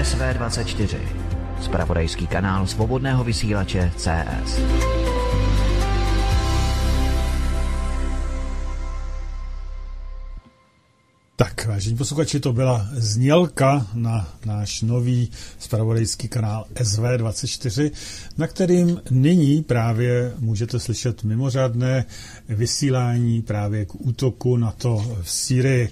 SV24. Spravodajský kanál svobodného vysílače CS. Tak, vážení posluchači, to byla znělka na náš nový spravodajský kanál SV24, na kterým nyní právě můžete slyšet mimořádné vysílání právě k útoku na to v Sýrii.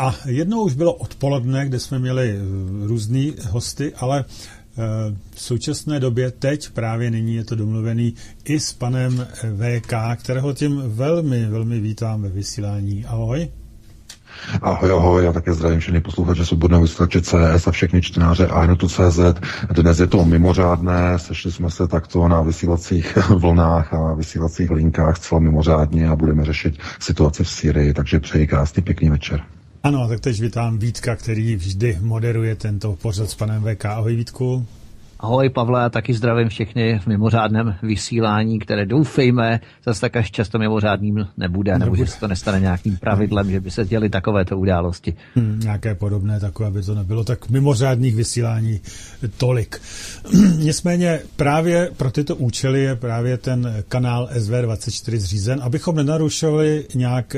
A jednou už bylo odpoledne, kde jsme měli eh, různý hosty, ale eh, v současné době, teď právě nyní je to domluvený i s panem VK, kterého tím velmi, velmi vítám ve vysílání. Ahoj. Ahoj, ahoj, já také zdravím všechny posluchače Svobodného vysílače CS a všechny čtenáře CZ. Dnes je to mimořádné, sešli jsme se takto na vysílacích vlnách a vysílacích linkách zcela mimořádně a budeme řešit situaci v Syrii, takže přeji krásný pěkný večer. Ano, tak teď vítám Vítka, který vždy moderuje tento pořad s panem VK. Ahoj Vítku. Ahoj Pavle, a taky zdravím všechny v mimořádném vysílání, které doufejme zase tak až často mimořádným nebude, nebo že se to nestane nějakým pravidlem, že by se děly takovéto události. Hmm, nějaké podobné, takové, aby to nebylo tak mimořádných vysílání tolik. Nicméně právě pro tyto účely je právě ten kanál SV24 zřízen, abychom nenarušovali nějak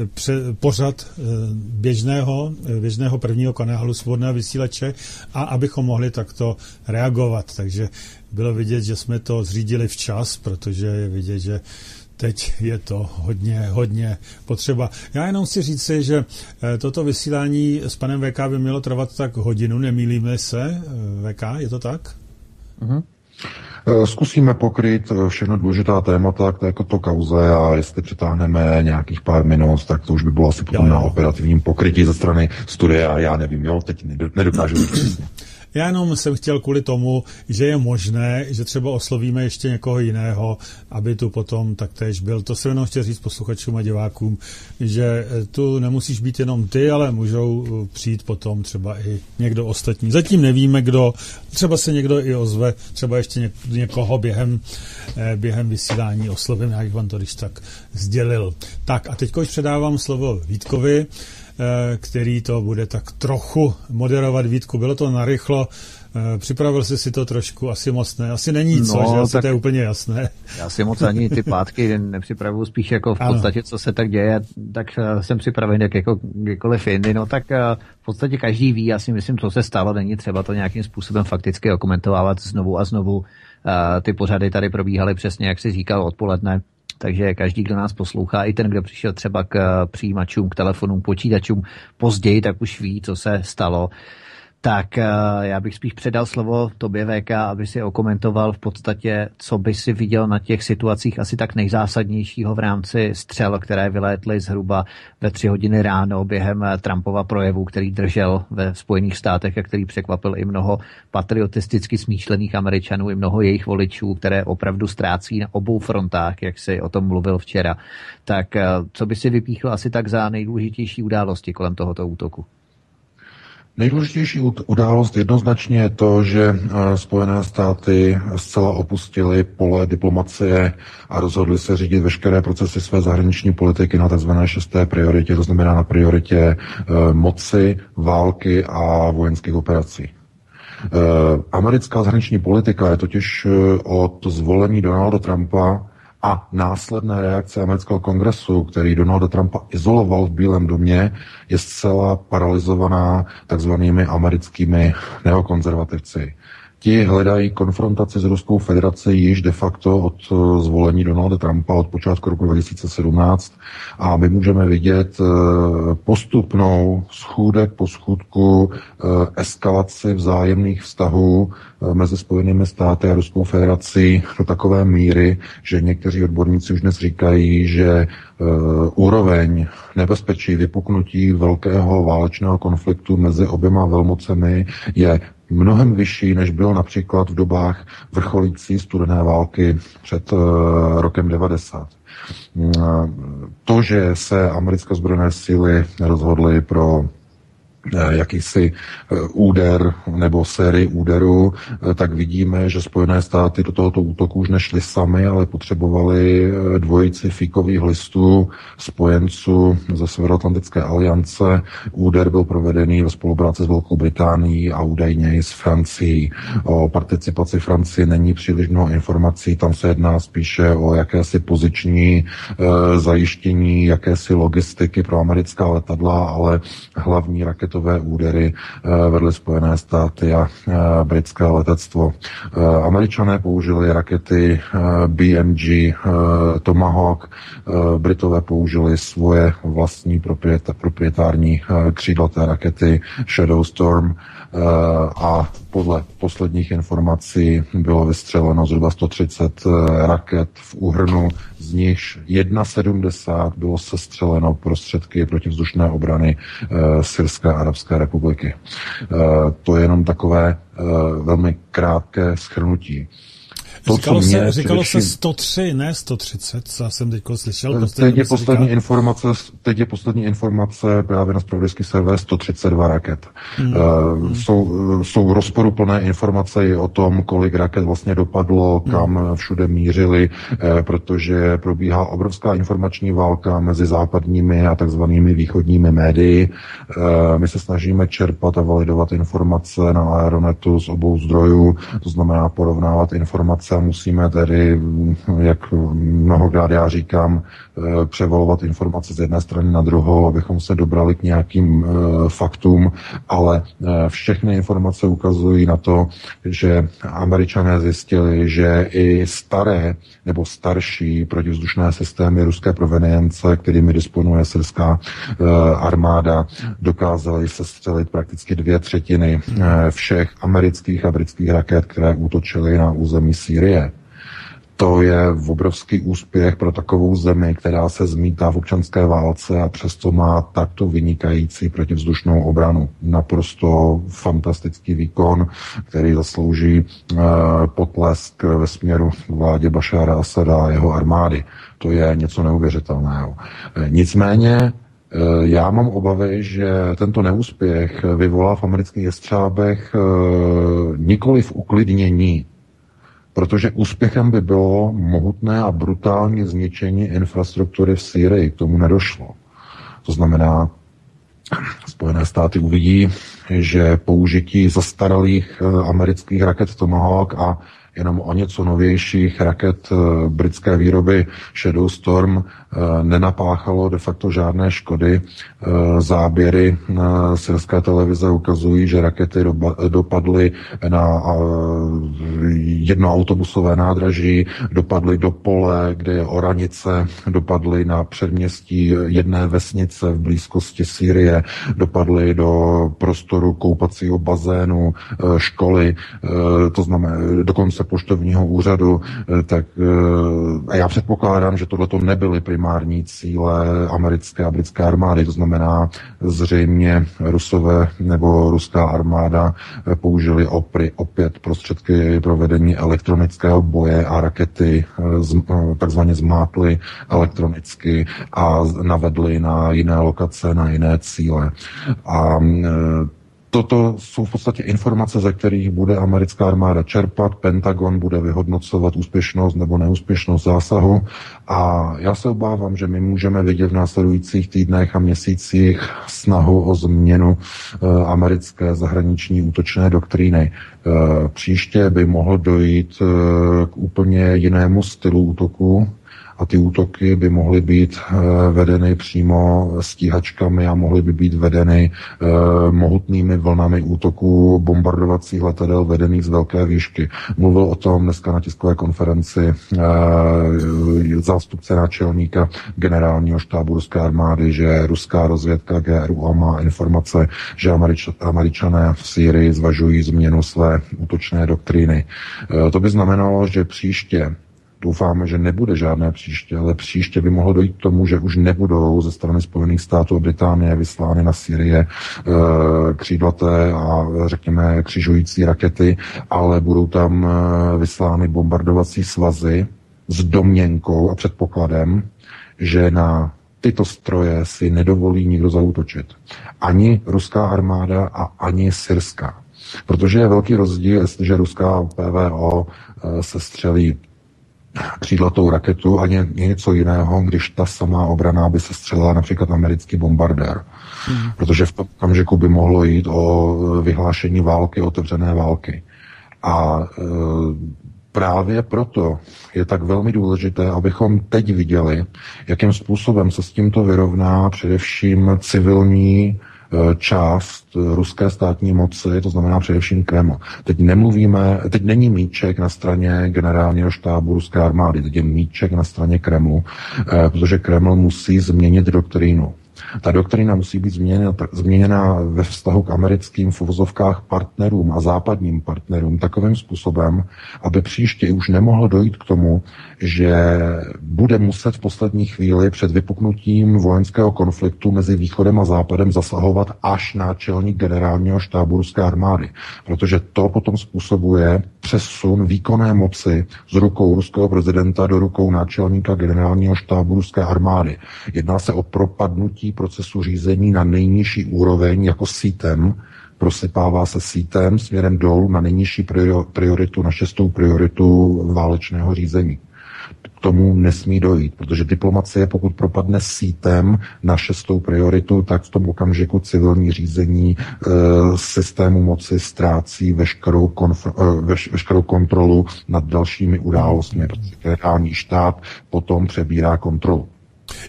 eh, pořad eh, běžného, eh, běžného prvního kanálu svobodného vysílače a abychom mohli takto reagovat. Takže bylo vidět, že jsme to zřídili včas, protože je vidět, že teď je to hodně, hodně potřeba. Já jenom chci říci, že eh, toto vysílání s panem VK by mělo trvat tak hodinu, nemýlíme se, VK, je to tak? Uh-huh. Eh, zkusíme pokryt eh, všechno důležitá témata k této kauze a jestli přetáhneme nějakých pár minut, tak to už by bylo asi potom jo, jo. na operativním pokrytí ze strany studia. Já nevím, jo, teď nedokážu říct. Já jenom jsem chtěl kvůli tomu, že je možné, že třeba oslovíme ještě někoho jiného, aby tu potom taktéž byl. To jsem jenom chtěl říct posluchačům a divákům, že eh, tu nemusíš být jenom ty, ale můžou eh, přijít potom třeba i někdo ostatní. Zatím nevíme, kdo, třeba se někdo i ozve, třeba ještě někoho během, eh, během vysílání oslovím, jak vám to když tak sdělil. Tak a teď už předávám slovo Vítkovi. Eh, který to bude tak trochu moderovat Vítku. Bylo to narychlo, eh, Připravil jsi si to trošku, asi moc ne. Asi není co, no, že asi to je úplně jasné. Já si moc ani ty pátky nepřipravuju, spíš jako v podstatě, co se tak děje, tak eh, jsem připraven jak jako kdykoliv jindy. No tak v podstatě každý ví, já si myslím, co se stalo, není třeba to nějakým způsobem fakticky okomentovávat znovu a znovu. Ty pořady tady probíhaly přesně, jak si říkal, odpoledne takže každý, kdo nás poslouchá, i ten, kdo přišel třeba k eh, přijímačům, k telefonům, počítačům později, tak už ví, co se stalo tak eh, já bych spíš předal slovo tobě VK, aby si okomentoval v podstatě, co by si viděl na těch situacích asi tak nejzásadnějšího v rámci střel, které vylétly zhruba ve tři hodiny ráno během eh, Trumpova projevu, který držel ve Spojených státech a který překvapil i mnoho patriotisticky smýšlených Američanů, i mnoho jejich voličů, které opravdu ztrácí na obou frontách, jak si o tom mluvil včera. Tak eh, co by si vypíchl asi tak za nejdůležitější události kolem tohoto útoku? Nejdůležitější událost jednoznačně je to, že eh, Spojené státy zcela opustily pole diplomacie a rozhodly se řídit veškeré procesy své zahraniční politiky na tzv. šesté prioritě, to znamená na prioritě eh, moci, války a vojenských operací. Eh, americká zahraniční politika je totiž od zvolení Donalda Trumpa a následné reakce amerického kongresu, který Donalda Trumpa izoloval v Bílém domě, je zcela paralizovaná takzvanými americkými neokonzervativci. Ti hledají konfrontaci s Ruskou federací již de facto od eh, zvolení Donalda Trumpa od počátku roku 2017 a my můžeme vidět eh, postupnou schůdek po schůdku eh, eskalaci vzájemných vztahů mezi Spojenými státy a Ruskou federací do takové míry, že někteří odborníci už dnes říkají, že úroveň nebezpečí vypuknutí velkého válečného konfliktu mezi oběma velmocemi je mnohem vyšší, než bylo například v dobách vrcholící studené války před uh, rokem 90. To, že se americké zbrojné síly rozhodly pro Eh, jakýsi eh, úder nebo sérii úderů, eh, tak vidíme, že Spojené státy do tohoto útoku už nešly sami, ale potřebovali dvojici fíkových listů spojenců ze Severoatlantické aliance. Úder byl provedený ve spolupráci s Velkou Británií a údajně i s Francií. O participaci Francie není příliš mnoho informací, tam se jedná spíše o jakési poziční e, zajištění, jakési logistiky pro americká letadla, ale hlavní raketové raketové údery eh, vedly Spojené státy a eh, britské letectvo. Eh, Američané použili rakety BMG Tomahawk, Britové použili svoje vlastní proprietární křídlaté rakety Shadow Storm a podle posledních informací bylo vystřeleno zhruba 130 raket v úhrnu, z nichž 1,70 bylo sestřeleno prostředky protivzdušné obrany Syrské Arabské republiky. To je jenom takové velmi krátké schrnutí to, říkalo, se, říkalo především... se 103, ne 130, co jsem teď slyšel. Teď je, poslední říká... informace, teď je poslední informace právě na spravodajský server 132 raket. Hmm. Uh, jsou, jsou rozporuplné informace i o tom, kolik raket vlastně dopadlo, hmm. kam hmm. všude mířili, uh, protože probíhá obrovská informační válka mezi západními a takzvanými východními médii. Uh, my se snažíme čerpat a validovat informace na Aeronetu z obou zdrojů, to znamená porovnávat informace musíme tedy, jak mnohokrát já říkám, eh, převolovat informace z jedné strany na druhou, abychom se dobrali k nějakým eh, faktům, ale eh, všechny informace ukazují na to, že američané zjistili, že i staré nebo starší protivzdušné systémy ruské provenience, kterými disponuje syrská armáda, dokázaly sestřelit prakticky dvě třetiny všech amerických a britských raket, které útočily na území Sýrie. To je obrovský úspěch pro takovou zemi, která se zmítá v občanské válce a přesto má takto vynikající protivzdušnou obranu. Naprosto fantastický výkon, který zaslouží eh, potlesk ve směru vládě Bašára Asada a jeho armády. To je něco neuvěřitelného. Eh, nicméně eh, já mám obavy, že tento neúspěch vyvolá v amerických jestřábech nikoli v uklidnění protože úspěchem by bylo mohutné a brutální zničení infrastruktury v Sýrii. K tomu nedošlo. To znamená, Spojené státy uvidí, že použití zastaralých eh, amerických raket Tomahawk a jenom o něco novějších raket eh, britské výroby Shadow Storm eh, nenapáchalo de facto žádné škody. Eh, záběry syrské televize ukazují, že rakety dopadly na jedno autobusové nádraží, dopadly do pole, kde je oranice, dopadly na předměstí jedné vesnice v blízkosti Sýrie, dopadly do prostoru koupacího bazénu, školy, to znamená dokonce poštovního úřadu, eh, tak eh, a já předpokládám, že tohle nebyly primární cíle americké a britské armády, to znamená zřejmě Rusové nebo ruská armáda eh, použili opry, opět prostředky pro vedení elektronického boje a rakety takzvaně zmátly elektronicky a navedly na jiné lokace, na jiné cíle. A Toto jsou v podstatě informace, ze kterých bude americká armáda čerpat, Pentagon bude vyhodnocovat úspěšnost nebo neúspěšnost zásahu a já se obávám, že my můžeme vidět v následujících týdnech a měsících snahu o změnu e, americké zahraniční útočné doktríny. E, příště by mohlo dojít e, k úplně jinému stylu útoku, a ty útoky by mohly být eh, vedeny přímo stíhačkami a mohly by být vedeny eh, mohutnými vlnami útoků bombardovacích letadel vedených z velké výšky. Mluvil o tom dneska na tiskové konferenci eh, zástupce náčelníka generálního štábu ruské armády, že ruská rozvědka GRU má informace, že Američ- američané v Sýrii zvažují změnu své útočné doktríny. To by znamenalo, že příště Doufáme, že nebude žádné příště, ale příště by mohlo dojít k tomu, že už nebudou ze strany Spojených států a Británie vyslány na Syrie e, křídlaté a řekněme křižující rakety, ale budou tam e, vyslány bombardovací svazy s domněnkou a předpokladem, že na tyto stroje si nedovolí nikdo zautočit. Ani ruská armáda a ani syrská. Protože je velký rozdíl, jestliže ruská PVO eh, se střelí křídlatou raketu a ně, něco jiného, když ta samá obrana by se střelila například americký bombardér. Hmm. Protože v tom okamžiku by mohlo jít o vyhlášení války, otevřené války. A e, právě proto je tak velmi důležité, abychom teď viděli, jakým způsobem se s tímto vyrovná především civilní část ruské státní moci, to znamená především Kreml. Teď nemluvíme, teď není míček na straně generálního štábu ruské armády, teď je míček na straně Kremlu, eh, protože Kreml musí změnit doktrínu. Ta doktrina musí být změněna, změněna ve vztahu k americkým v partnerům a západním partnerům takovým způsobem, aby příště už nemohlo dojít k tomu, že bude muset v poslední chvíli před vypuknutím vojenského konfliktu mezi východem a západem zasahovat až náčelník generálního štábu ruské armády. Protože to potom způsobuje přesun výkonné moci z rukou ruského prezidenta do rukou náčelníka generálního štábu ruské armády. Jedná se o propadnutí procesu řízení na nejnižší úroveň jako sítem, prosypává se sítem směrem dolů na nejnižší prioritu, na šestou prioritu válečného řízení. K tomu nesmí dojít, protože diplomacie, pokud propadne sítem na šestou prioritu, tak v tom okamžiku civilní řízení e, systému moci ztrácí veškerou, konf- e, veš- veškerou kontrolu nad dalšími událostmi, protože generální štát potom přebírá kontrolu.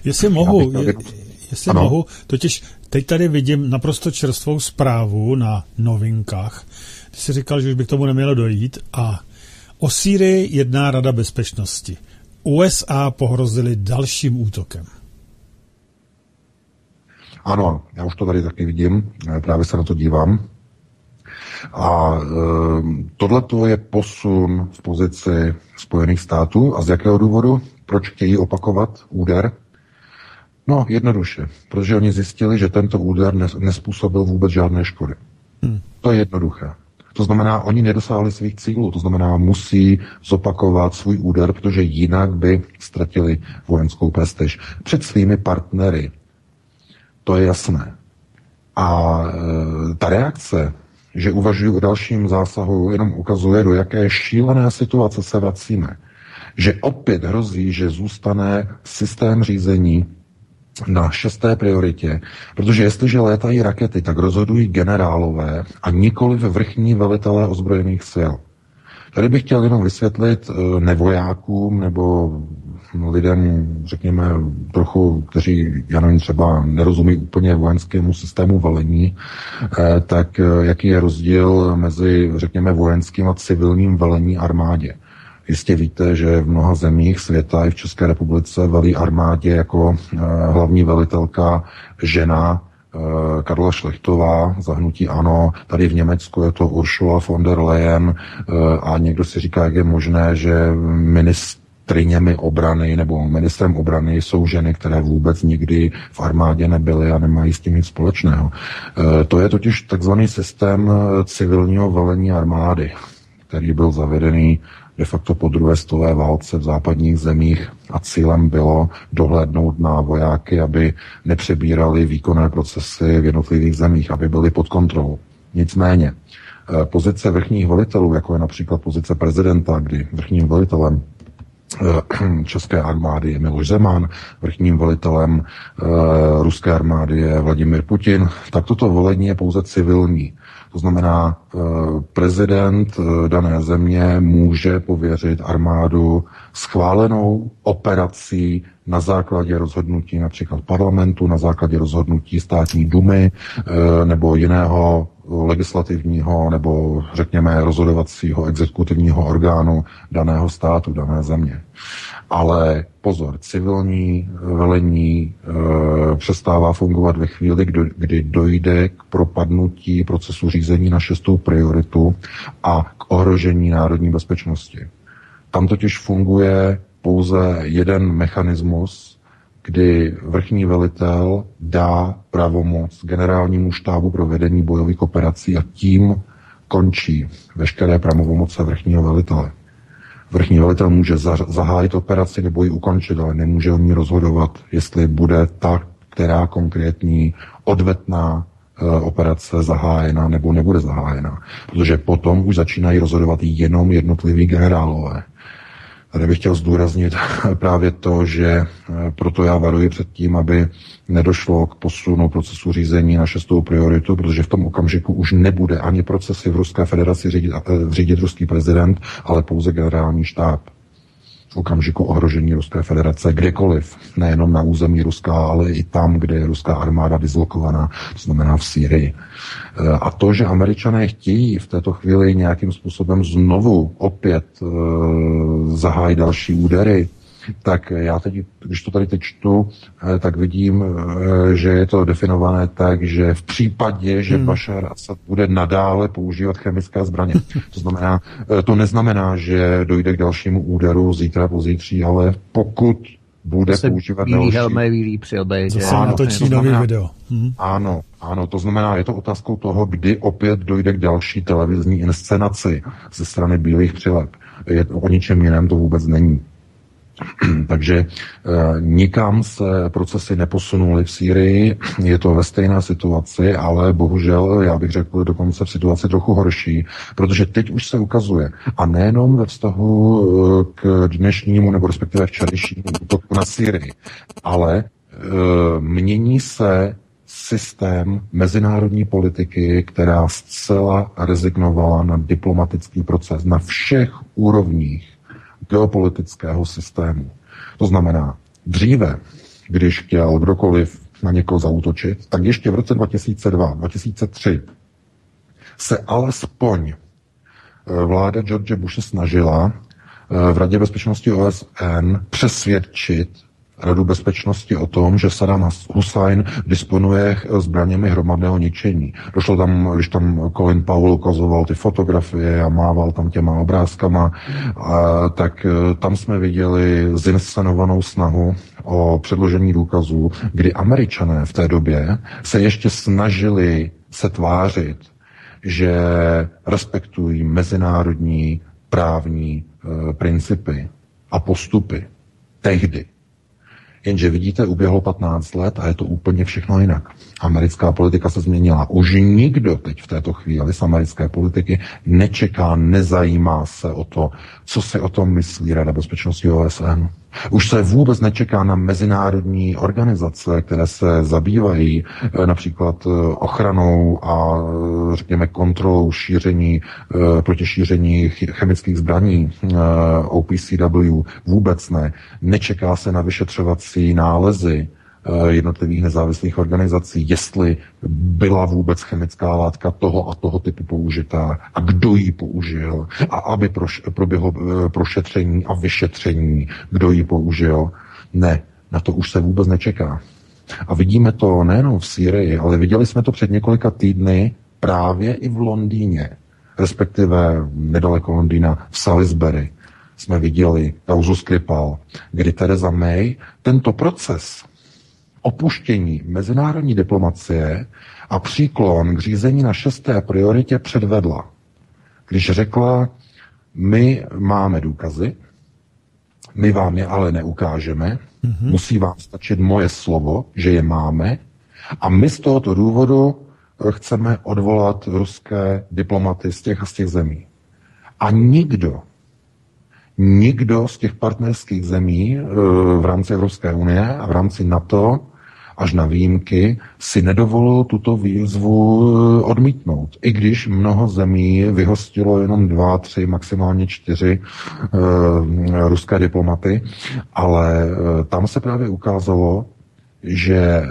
Jestli mohu, je, jestli ano. mohu, totiž teď tady vidím naprosto čerstvou zprávu na novinkách. Ty jsi říkal, že už by k tomu nemělo dojít a o Sýrii jedná Rada bezpečnosti. USA pohrozili dalším útokem. Ano, já už to tady taky vidím, právě se na to dívám. A e, tohle je posun v pozici Spojených států. A z jakého důvodu? Proč chtějí opakovat úder? No, jednoduše, protože oni zjistili, že tento úder nespůsobil vůbec žádné škody. Hmm. To je jednoduché. To znamená, oni nedosáhli svých cílů, to znamená, musí zopakovat svůj úder, protože jinak by ztratili vojenskou prestiž před svými partnery. To je jasné. A e, ta reakce, že uvažují o dalším zásahu, jenom ukazuje, do jaké šílené situace se vracíme. Že opět hrozí, že zůstane systém řízení na šesté prioritě, protože jestliže létají rakety, tak rozhodují generálové a nikoli ve vrchní velitelé ozbrojených sil. Tady bych chtěl jenom vysvětlit eh, nevojákům nebo lidem, řekněme, trochu, kteří, já nevím, třeba nerozumí úplně vojenskému systému velení, eh, tak eh, jaký je rozdíl mezi, řekněme, vojenským a civilním velení armádě. Jistě víte, že v mnoha zemích světa i v České republice velí armádě jako eh, hlavní velitelka žena eh, Karla Šlechtová, zahnutí ANO. Tady v Německu je to Ursula von der Leyen eh, a někdo si říká, jak je možné, že ministriněmi obrany nebo ministrem obrany jsou ženy, které vůbec nikdy v armádě nebyly a nemají s tím nic společného. To je totiž takzvaný systém civilního velení armády, který byl zavedený de facto po druhé stové válce v západních zemích a cílem bylo dohlédnout na vojáky, aby nepřebírali výkonné procesy v jednotlivých zemích, aby byly pod kontrolou. Nicméně, eh, pozice vrchních velitelů, jako je například pozice prezidenta, kdy vrchním velitelem eh, České armády je Miloš Zeman, vrchním velitelem e, ruské armády je Vladimir Putin, tak toto volení je pouze civilní. To znamená, eh, prezident eh, dané země může pověřit armádu schválenou operací na základě rozhodnutí například parlamentu, na základě rozhodnutí státní dumy eh, nebo jiného legislativního nebo řekněme rozhodovacího exekutivního orgánu daného státu, dané země. Ale pozor, civilní velení e, přestává fungovat ve chvíli, kdy, kdy dojde k propadnutí procesu řízení na šestou prioritu a k ohrožení národní bezpečnosti. Tam totiž funguje pouze jeden mechanismus, kdy vrchní velitel dá pravomoc generálnímu štábu pro vedení bojových operací a tím končí veškeré pravomoce vrchního velitele. Vrchní velitel může zahájit operaci nebo ji ukončit, ale nemůže o ní rozhodovat, jestli bude ta, která konkrétní odvetná eh, operace zahájena nebo nebude zahájena. Protože potom už začínají rozhodovat jenom jednotliví generálové. Tady bych chtěl zdůraznit právě to, že eh, proto já varuji před tím, aby nedošlo k posunu procesu řízení na šestou prioritu, protože v tom okamžiku už nebude ani procesy v Ruské federaci řídit, eh, řídit ruský prezident, ale pouze generální štáb v okamžiku ohrožení Ruské federace kdekoliv, nejenom na území Ruska, ale i tam, kde je ruská armáda dislokovaná, to znamená v Sýrii. Eh, a to, že američané chtějí v této chvíli nějakým způsobem znovu opět eh, zahájit další údery, tak já teď, když to tady teď čtu, eh, tak vidím, eh, že je to definované tak, že v případě, že hmm. Bashar Assad bude nadále používat chemické zbraně. To znamená, eh, to neznamená, že dojde k dalšímu úderu zítra, pozítří, ale pokud bude se používat bílý další... helme, bílý přilbej. Zase ano, natočí nový video. Hmm. Ano, ano, to znamená, je to otázkou toho, kdy opět dojde k další televizní inscenaci ze strany bílých přilep. Je to o ničem jiném to vůbec není. Takže e, nikam se procesy neposunuly v Sýrii, je to ve stejné situaci, ale bohužel, já bych řekl, dokonce v situaci trochu horší, protože teď už se ukazuje, a nejenom ve vztahu e, k dnešnímu nebo respektive včerejšímu útoku na Sýrii, ale e, mění se systém mezinárodní politiky, která zcela rezignovala na diplomatický proces na všech úrovních geopolitického systému. To znamená, dříve, když chtěl kdokoliv na někoho zautočit, tak ještě v roce 2002, 2003 se alespoň eh, vláda George Bushe snažila eh, v Radě bezpečnosti OSN přesvědčit Radu bezpečnosti o tom, že Saddam Hussein disponuje zbraněmi hromadného ničení. Došlo tam, když tam Colin Powell ukazoval ty fotografie a mával tam těma obrázkama, a, tak e, tam jsme viděli zinscenovanou snahu o předložení důkazů, kdy američané v té době se ještě snažili se tvářit, že respektují mezinárodní právní e, principy a postupy. Tehdy. Jenže vidíte, uběhlo 15 let a je to úplně všechno jinak. Americká politika se změnila. Už nikdo teď v této chvíli z americké politiky nečeká, nezajímá se o to, co si o tom myslí Rada bezpečnosti OSN. Už se vůbec nečeká na mezinárodní organizace, které se zabývají eh, například eh, ochranou a eh, řekněme kontrolou šíření, proti šíření chemických zbraní OPCW. Vůbec ne. Nečeká se na vyšetřovací nálezy jednotlivých nezávislých organizací, jestli byla vůbec chemická látka toho a toho typu použitá a kdo ji použil a aby proběhlo prošetření a vyšetření, kdo ji použil. Ne, na to už se vůbec nečeká. A vidíme to nejenom v Sýrii, ale viděli jsme to před několika týdny právě i v Londýně, respektive nedaleko Londýna, v Salisbury jsme viděli kauzu Skripal, kdy Teresa May tento proces opuštění mezinárodní diplomacie a příklon k řízení na šesté prioritě předvedla, když řekla, my máme důkazy, my vám je ale neukážeme, mm-hmm. musí vám stačit moje slovo, že je máme, a my z tohoto důvodu eh, chceme odvolat ruské diplomaty z těch a z těch zemí. A nikdo, nikdo z těch partnerských zemí eh, v rámci Evropské unie a v rámci NATO až na výjimky, si nedovolil tuto výzvu eh, odmítnout. I když mnoho zemí vyhostilo jenom dva, tři, maximálně čtyři e, ruské diplomaty, ale tam se právě ukázalo, že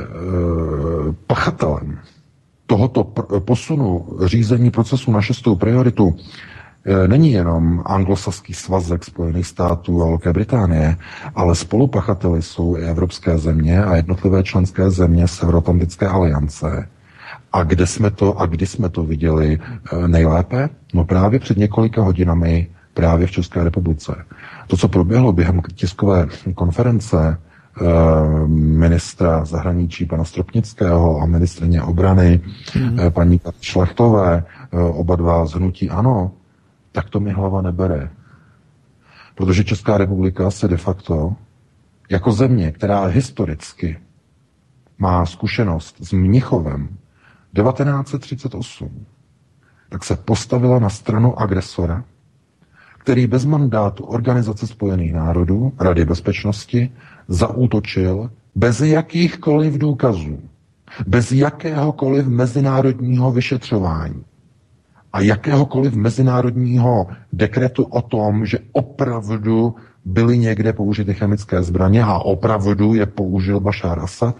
pachatelem tohoto posunu řízení procesu na šestou prioritu není jenom anglosaský svazek Spojených států a Velké Británie, ale spolupachateli jsou i evropské země a jednotlivé členské země Severoatlantické aliance. A kde jsme to a kdy jsme to viděli e, nejlépe? No právě před několika hodinami právě v České republice. To, co proběhlo během tiskové konference e, ministra zahraničí pana Stropnického a ministrně obrany mm. paní Šlechtové, oba dva z hnutí ANO, tak to mi hlava nebere. Protože Česká republika se de facto jako země, která historicky má zkušenost s Mnichovem 1938, tak se postavila na stranu agresora, který bez mandátu Organizace spojených národů, Rady bezpečnosti, zaútočil bez jakýchkoliv důkazů, bez jakéhokoliv mezinárodního vyšetřování a jakéhokoliv mezinárodního dekretu o tom, že opravdu byly někde použity chemické zbraně a opravdu je použil Bashar Assad,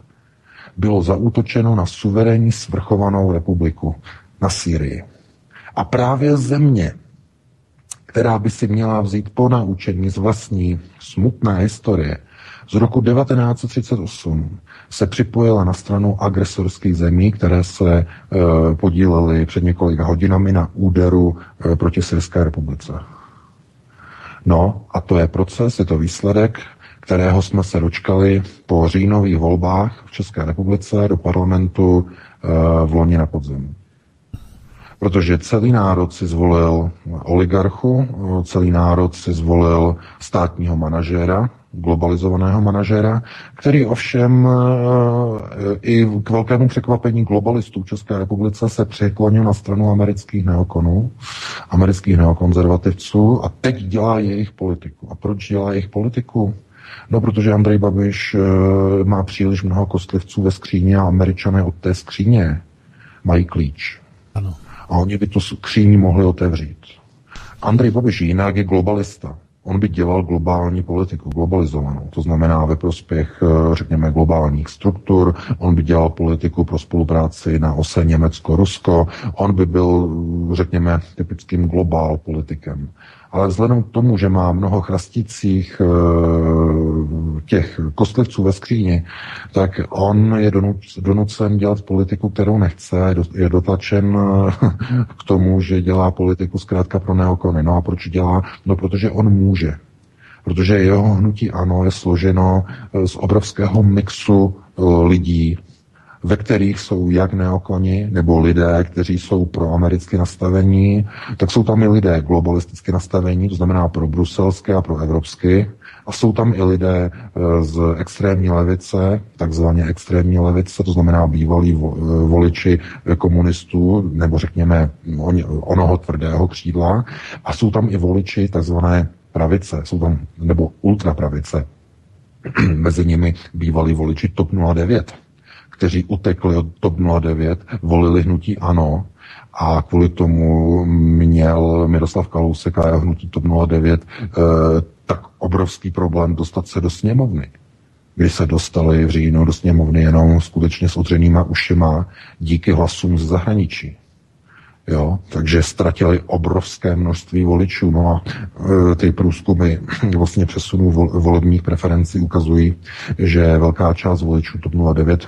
bylo zaútočeno na suverénní svrchovanou republiku, na Sýrii. A právě země, která by si měla vzít po naučení z vlastní smutné historie, z roku 1938 se připojila na stranu agresorských zemí, které se e, podílely před několika hodinami na úderu e, proti Syrské republice. No a to je proces, je to výsledek, kterého jsme se dočkali po říjnových volbách v České republice do parlamentu e, v loni na podzim. Protože celý národ si zvolil oligarchu, celý národ si zvolil státního manažéra, globalizovaného manažéra, který ovšem eh, i k velkému překvapení globalistů v České republice se přiklonil na stranu amerických neokonů, amerických neokonzervativců a teď dělá jejich politiku. A proč dělá jejich politiku? No, protože Andrej Babiš eh, má příliš mnoho kostlivců ve skříně a američané od té skříně mají klíč. Ano. A oni by tu skříní mohli otevřít. Andrej Babiš jinak je globalista. On by dělal globální politiku, globalizovanou, to znamená ve prospěch, eh, řekněme, globálních struktur, on by dělal politiku pro spolupráci na ose Německo-Rusko, on by byl, řekněme, typickým globál politikem ale vzhledem k tomu, že má mnoho chrastících eh, těch kostlivců ve skříni, tak on je donucen dělat politiku, kterou nechce, je dotlačen eh, k tomu, že dělá politiku zkrátka pro neokony. No a proč dělá? No protože on může. Protože jeho hnutí ano je složeno eh, z obrovského mixu lidí, ve kterých jsou jak neokoni, nebo lidé, kteří jsou pro americky nastavení, tak jsou tam i lidé globalisticky nastavení, to znamená pro bruselské a pro evropské, a jsou tam i lidé e, z extrémní levice, takzvaně extrémní levice, to znamená bývalí e, voliči komunistů, nebo řekněme onoho tvrdého křídla, a jsou tam i voliči takzvané pravice, jsou tam, nebo ultrapravice, mezi nimi bývalí voliči TOP 09 kteří utekli od TOP 09, volili hnutí ANO a kvůli tomu měl Miroslav Kalousek a hnutí TOP 09 eh, tak obrovský problém dostat se do sněmovny kdy se dostali v říjnu do sněmovny jenom skutečně s otřenýma ušima díky hlasům z zahraničí. Jo, takže ztratili obrovské množství voličů. No a e, ty průzkumy vlastně přesunu vol, volebních preferencí ukazují, že velká část voličů TOP 09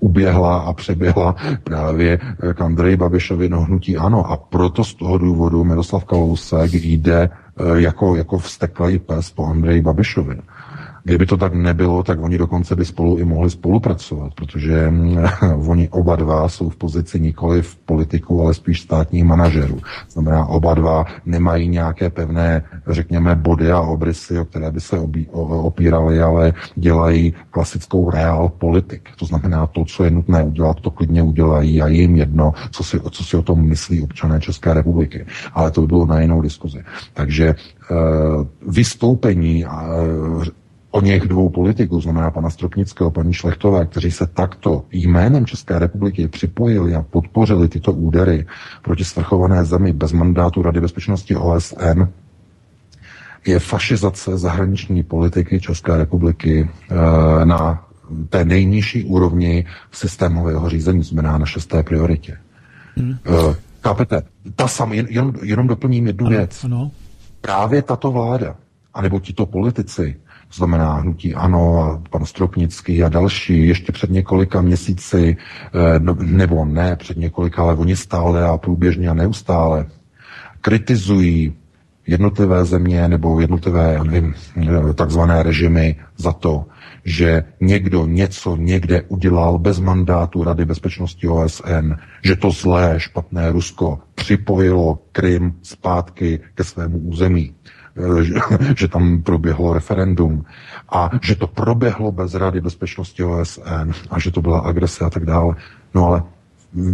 uběhla a přeběhla právě k Andreji Babišovi no hnutí ano. A proto z toho důvodu Miroslav Kalousek jde e, jako, jako vsteklý pes po Andreji Babišovi. Kdyby to tak nebylo, tak oni dokonce by spolu i mohli spolupracovat, protože mm, oni oba dva jsou v pozici nikoli v politiku, ale spíš státních manažerů. Znamená, oba dva nemají nějaké pevné, řekněme, body a obrysy, o které by se obí, opírali, ale dělají klasickou reál politik. To znamená, to, co je nutné udělat, to klidně udělají a jim jedno, co si, co si o tom myslí občané České republiky. Ale to by bylo na jinou diskuzi. Takže eh, vystoupení o něch dvou politiků, znamená pana Stropnického, paní Šlechtové, kteří se takto jménem České republiky připojili a podpořili tyto údery proti svrchované zemi bez mandátu Rady bezpečnosti OSN, je fašizace zahraniční politiky České republiky e, na té nejnižší úrovni systémového řízení, znamená na šesté prioritě. Hmm. E, chápete? Ta sam, jen, jenom, jenom doplním jednu ano, věc. Ano. Právě tato vláda, anebo tito politici, to znamená hnutí ANO a pan Stropnický a další, ještě před několika měsíci, eh, no, nebo ne před několika, ale oni stále a průběžně a neustále kritizují jednotlivé země nebo jednotlivé, nevím, eh, takzvané režimy za to, že někdo něco někde udělal bez mandátu Rady bezpečnosti OSN, že to zlé, špatné Rusko připojilo Krym zpátky ke svému území. že, tam proběhlo referendum a že to proběhlo bez Rady bezpečnosti OSN a že to byla agrese a tak dále. No ale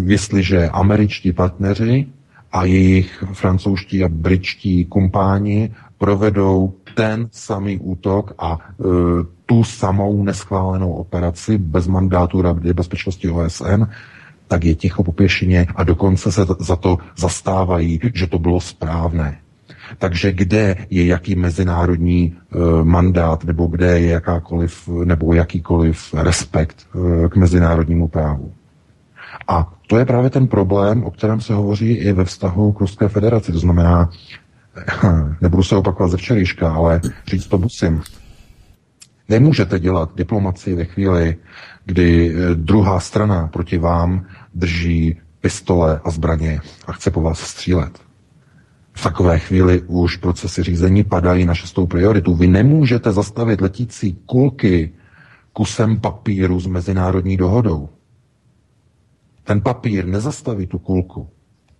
jestliže američtí partneři a jejich francouzští a britští kumpáni provedou ten samý útok a e, tu samou neschválenou operaci bez mandátu Rady bezpečnosti OSN, tak je ticho po pěšině a dokonce se za to zastávají, že to bylo správné. Takže kde je jaký mezinárodní e, mandát, nebo kde je jakákoliv, nebo jakýkoliv respekt e, k mezinárodnímu právu. A to je právě ten problém, o kterém se hovoří i ve vztahu k Ruské federaci. To znamená, nebudu se opakovat ze včerejška, ale říct to musím. Nemůžete dělat diplomaci ve chvíli, kdy eh, druhá strana proti vám drží pistole a zbraně a chce po vás střílet. V takové chvíli už procesy řízení padají na šestou prioritu. Vy nemůžete zastavit letící kulky kusem papíru s mezinárodní dohodou. Ten papír nezastaví tu kulku.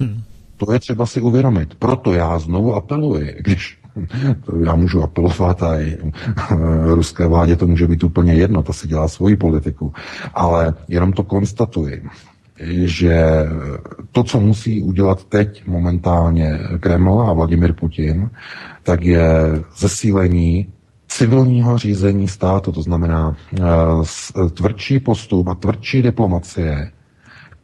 Hmm. To je třeba si uvědomit. Proto já znovu apeluji, když já můžu apelovat a i ruské vládě to může být úplně jedno, to si dělá svoji politiku, ale jenom to konstatuji, že to, co musí udělat teď momentálně Kreml a Vladimir Putin, tak je zesílení civilního řízení státu, to znamená eh, tvrdší postup a tvrdší diplomacie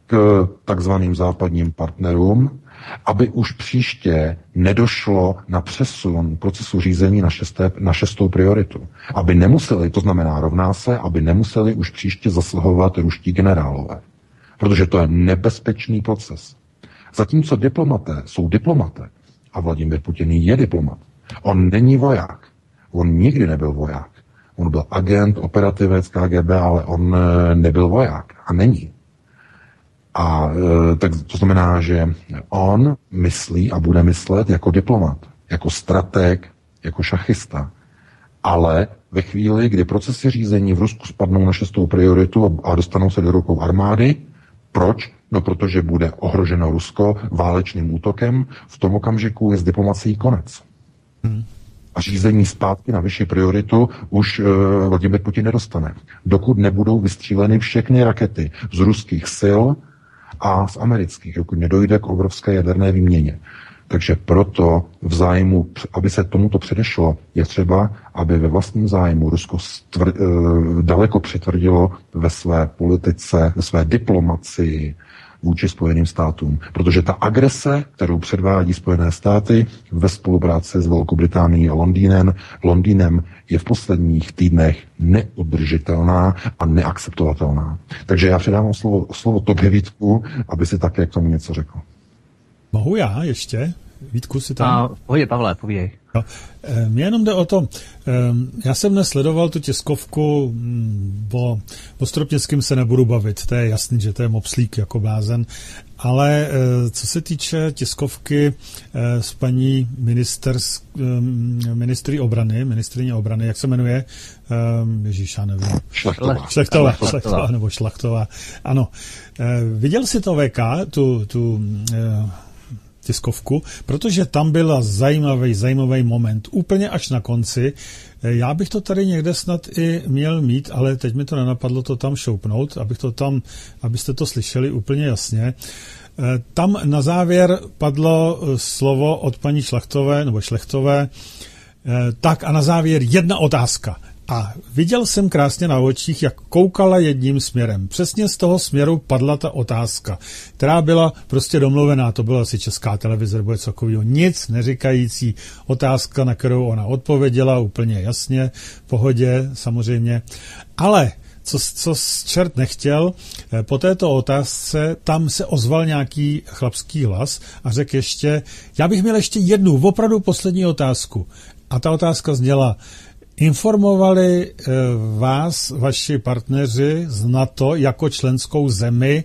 k takzvaným západním partnerům, aby už příště nedošlo na přesun procesu řízení na, šesté, na šestou prioritu. Aby nemuseli, to znamená rovná se, aby nemuseli už příště zasahovat ruští generálové. Protože to je nebezpečný proces. Zatímco diplomaté jsou diplomaté, a Vladimir Putin je diplomat, on není voják. On nikdy nebyl voják. On byl agent, operativec KGB, ale on eh, nebyl voják. A není. A e, tak to znamená, že on myslí a bude myslet jako diplomat, jako strateg, jako šachista. Ale ve chvíli, kdy procesy řízení v Rusku spadnou na šestou prioritu a dostanou se do rukou armády, proč? No protože bude ohroženo Rusko válečným útokem, v tom okamžiku je s diplomací konec. Hmm. A řízení zpátky na vyšší prioritu už uh, Vladimir Putin nedostane. Dokud nebudou vystříleny všechny rakety z ruských sil, a z amerických, dokud nedojde k obrovské jaderné výměně. Takže proto v zájmu, aby se tomuto předešlo, je třeba, aby ve vlastním zájmu Rusko stvr, eh, daleko přitvrdilo ve své politice, ve své diplomacii, vůči Spojeným státům. Protože ta agrese, kterou předvádí Spojené státy ve spolupráci s Velkou Británií a Londýnem, Londýnem je v posledních týdnech neudržitelná a neakceptovatelná. Takže já předávám slovo, slovo tobě, Vítku, aby si také k tomu něco řekl. Mohu já ještě? Vítku si tam... A, pohodě, Pavle, pověj. No, eh, mě jenom jde o to, eh, já jsem dnes sledoval tu tiskovku, mm, o, Stropnickým se nebudu bavit, to je jasný, že to je mopslík jako blázen, ale eh, co se týče tiskovky s paní minister, ministry obrany, ministrině obrany, jak se jmenuje? Ježíš, já nevím. Šlechtová. Šlechtová, šlechtová, nebo Šlachtová. Ano. Viděl jsi to VK, tu, tu tiskovku, protože tam byl zajímavý, zajímavý moment. Úplně až na konci. Já bych to tady někde snad i měl mít, ale teď mi to nenapadlo to tam šoupnout, abych to tam, abyste to slyšeli úplně jasně. Tam na závěr padlo slovo od paní Šlachtové, nebo Šlechtové, tak a na závěr jedna otázka. A viděl jsem krásně na očích, jak koukala jedním směrem. Přesně z toho směru padla ta otázka, která byla prostě domluvená. To byla asi česká televize nebo něco takového. Nic neříkající otázka, na kterou ona odpověděla úplně jasně, v pohodě samozřejmě. Ale co, co čert nechtěl, eh, po této otázce tam se ozval nějaký chlapský hlas a řekl ještě, já bych měl ještě jednu, opravdu poslední otázku. A ta otázka zněla, Informovali eh, vás vaši partneři z NATO jako členskou zemi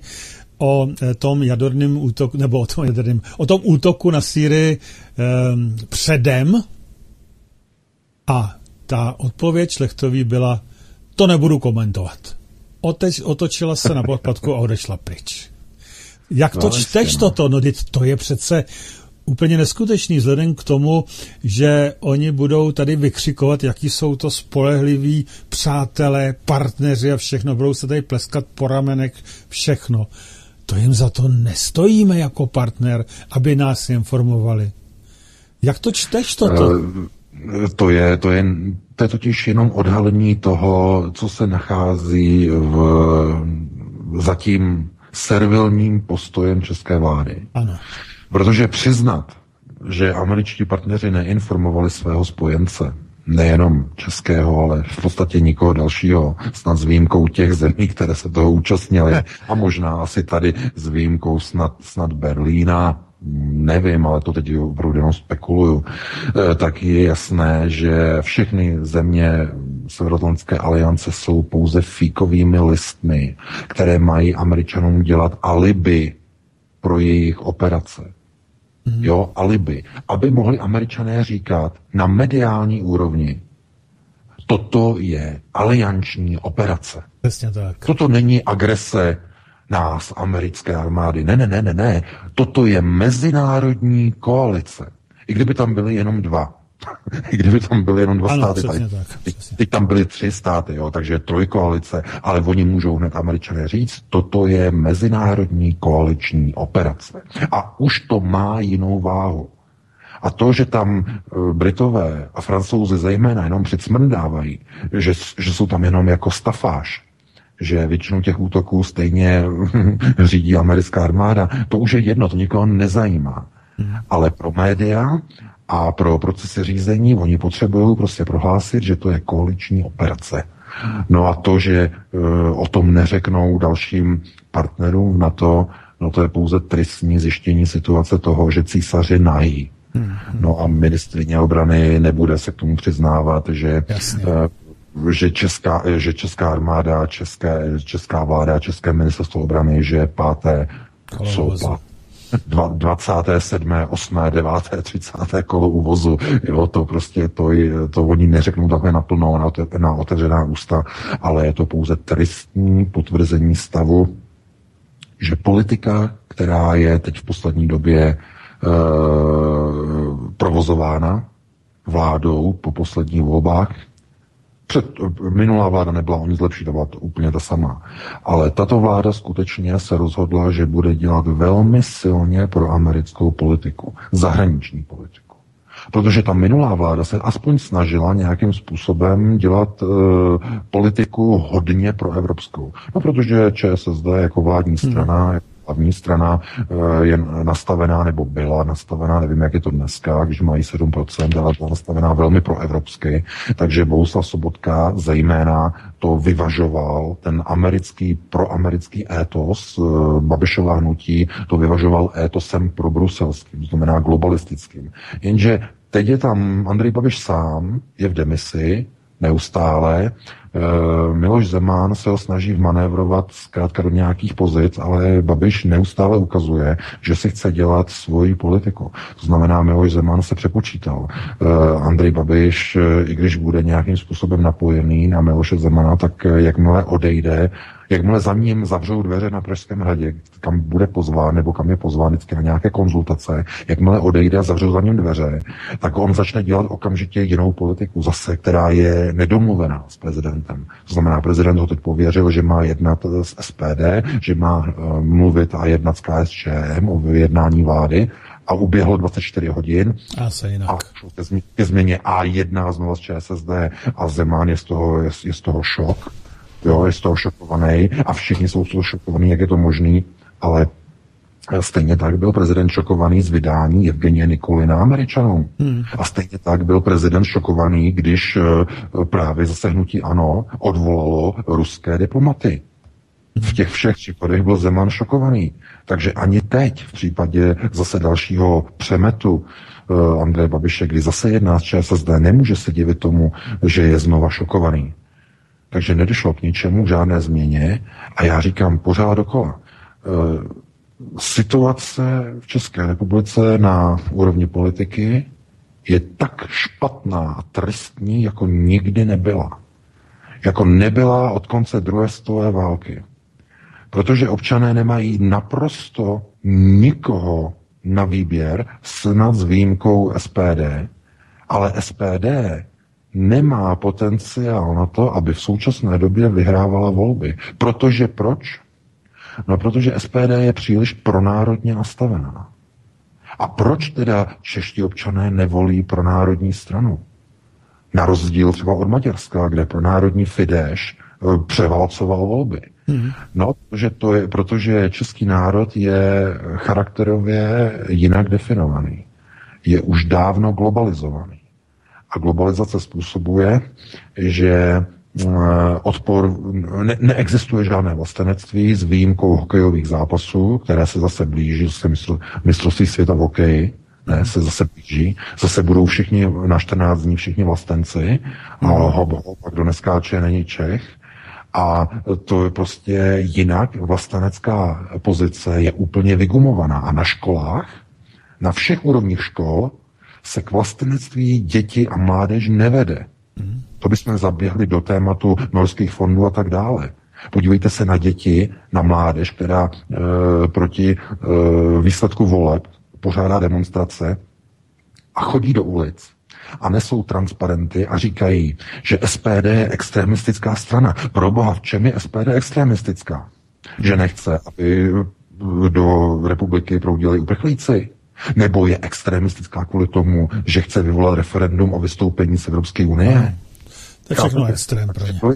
o eh, tom jaderném útoku, nebo o tom, jaderným, o tom útoku na Sýrii um, předem? A ta odpověď Šlechtový byla, to nebudu komentovat. Oteč, otočila se na podpadku a odešla pryč. Jak to no, čteš no. toto? No, to je přece úplně neskutečný vzhledem k tomu, že oni budou tady vykřikovat, jaký jsou to spolehliví přátelé, partneři a všechno, budou se tady pleskat po ramenek, všechno. To jim za to nestojíme jako partner, aby nás informovali. Jak to čteš toto? Eh, to je, to je, to je totiž jenom odhalení toho, co se nachází v zatím servilním postojem české vlády. Ano. Protože přiznat, že američtí partneři neinformovali svého spojence, nejenom českého, ale v podstatě nikoho dalšího, snad s výjimkou těch zemí, které se toho účastnily, a možná asi tady s výjimkou snad, snad Berlína, nevím, ale to teď opravdu jenom spekuluju, eh, tak je jasné, že všechny země Severoatlantské aliance jsou pouze fíkovými listmi, které mají američanům dělat alibi pro jejich operace. Mm-hmm. Jo, alibi. Aby mohli američané říkat na mediální úrovni, toto je alianční operace. Přesně tak. Toto není agrese nás, americké armády. Ne, ne, ne, ne, ne. Toto je mezinárodní koalice. I kdyby tam byly jenom dva. Kdyby tam byly jenom dva ano, státy. Tady, tak, teď, teď tam byly tři státy, jo, takže trojkoalice, ale oni můžou hned američané říct, toto je mezinárodní koaliční operace. A už to má jinou váhu. A to, že tam e, Britové a Francouzi zejména jenom přicmrdávají, že, že jsou tam jenom jako stafáž, že většinu těch útoků stejně řídí americká armáda, to už je jedno, to nikoho nezajímá. Hmm. Ale pro média a pro procesy řízení oni potřebují prostě prohlásit, že to je koaliční operace. No a to, že e, o tom neřeknou dalším partnerům na to, no to je pouze tristní zjištění situace toho, že císaři nají. Hmm. No a ministrině obrany nebude se k tomu přiznávat, že Jasně. E, že česká, že česká armáda, české, česká vláda, české ministerstvo obrany, že páté jsou 27., 8., 9., 30. kolo uvozu. Jo, to prostě, to, to oni neřeknou takhle naplno na, na otevřená ústa, ale je to pouze tristní potvrzení stavu, že politika, která je teď v poslední době e, provozována vládou po posledních volbách, před, minulá vláda nebyla o nic lepší, to byla to úplně ta sama. Ale tato vláda skutečně se rozhodla, že bude dělat velmi silně pro americkou politiku, zahraniční politiku. Protože ta minulá vláda se aspoň snažila nějakým způsobem dělat e, politiku hodně pro evropskou. No protože ČSSD jako vládní strana, hmm hlavní strana eh, je nastavená, nebo byla nastavená, nevím, jak je to dneska, když mají 7%, ale byla nastavená velmi proevropsky, takže Bohuslav Sobotka zejména to vyvažoval, ten americký, proamerický étos, eh, Babišová hnutí, to vyvažoval étosem pro bruselským, znamená globalistickým. Jenže teď je tam Andrej Babiš sám, je v demisi, neustále. Eh, Miloš Zeman se ho snaží vmanévrovat zkrátka do nějakých pozic, ale Babiš neustále ukazuje, že si chce dělat svoji politiku. To znamená, Miloš Zeman se přepočítal. Eh, Andrej Babiš, eh, i když bude nějakým způsobem napojený na Miloše Zemana, tak jakmile odejde, Jakmile za ním zavřou dveře na Pražském hradě, kam bude pozván, nebo kam je pozván vždycky na nějaké konzultace, jakmile odejde a zavřou za ním dveře, tak on začne dělat okamžitě jinou politiku zase, která je nedomluvená s prezidentem. To znamená, prezident ho teď pověřil, že má jednat s SPD, že má uh, mluvit a jednat s KSČM o vyjednání vlády, a uběhlo 24 hodin. A se jinak. A ke změně A1 znovu z ČSSD a Zeman je z toho, je, je z toho šok jo, je z toho šokovaný a všichni jsou z toho šokovaní, jak je to možný, ale Stejně tak byl prezident šokovaný z vydání Evgenie Nikolina Američanům. Hmm. A stejně tak byl prezident šokovaný, když eh, právě zase hnutí ANO odvolalo ruské diplomaty. V těch všech případech byl Zeman šokovaný. Takže ani teď, v případě zase dalšího přemetu uh, Andreje Babiše, kdy zase jedná z ČSSD, nemůže se divit tomu, že je znova šokovaný. Takže nedošlo k ničemu, k žádné změně. A já říkám pořád dokola. E, situace v České republice na úrovni politiky je tak špatná a tristní, jako nikdy nebyla. Jako nebyla od konce druhé světové války. Protože občané nemají naprosto nikoho na výběr, snad s výjimkou SPD, ale SPD nemá potenciál na to, aby v současné době vyhrávala volby. Protože proč? No protože SPD je příliš pronárodně nastavená. A proč teda čeští občané nevolí pro národní stranu? Na rozdíl třeba od Maďarska, kde pro národní Fidesz eh, převálcoval volby. Mm. No, protože, to je, protože český národ je charakterově jinak definovaný. Je už dávno globalizovaný. A globalizace způsobuje, že eh, odpor, ne, neexistuje žádné vlastenectví s výjimkou hokejových zápasů, které se zase blíží, se mistr, mistrovství světa v hokeji, ne, se zase blíží, zase budou všichni na 14 dní všichni vlastenci, a ho, ho, pak kdo neskáče, není Čech. A to je prostě jinak. Vlastenecká pozice je úplně vygumovaná. A na školách, na všech úrovních škol, se k vlastenectví děti a mládež nevede. To bychom zaběhli do tématu norských fondů a tak dále. Podívejte se na děti, na mládež, která e, proti e, výsledku voleb pořádá demonstrace a chodí do ulic a nesou transparenty a říkají, že SPD je extremistická strana. Pro boha, v čem je SPD extremistická? Že nechce, aby do republiky proudili uprchlíci? Nebo je extremistická kvůli tomu, že chce vyvolat referendum o vystoupení z Evropské unie? To je všechno extrém pro ně. To,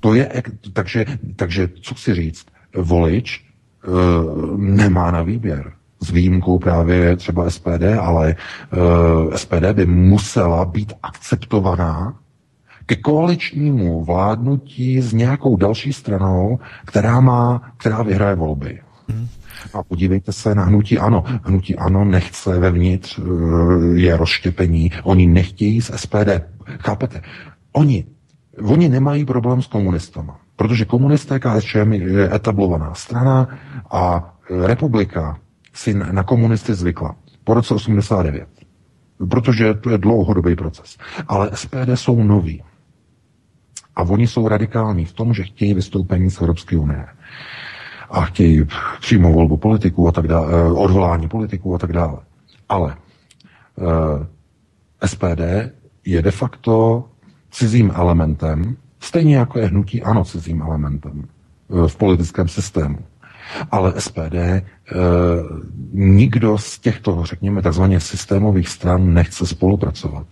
to je, takže, takže co chci říct? Volič uh, nemá na výběr s výjimkou právě třeba SPD, ale uh, eh, SPD by musela být akceptovaná ke koaličnímu vládnutí s nějakou další stranou, která má, která vyhraje volby. Hmm. A podívejte se na hnutí ANO. Hnutí ANO nechce vevnitř, uh, je rozštěpení. Oni nechtějí z SPD. Chápete? Oni, oni nemají problém s komunistama. Protože komunisté KSČM je etablovaná strana a republika si na komunisty zvykla po roce 89. Protože to je dlouhodobý proces. Ale SPD jsou noví. A oni jsou radikální v tom, že chtějí vystoupení z Evropské unie. A chtějí přímou volbu politiků a tak dále, eh, odvolání politiků a tak dále. Ale eh, SPD je de facto cizím elementem, stejně jako je hnutí ano cizím elementem eh, v politickém systému. Ale SPD e, nikdo z těchto, řekněme, takzvaně systémových stran nechce spolupracovat.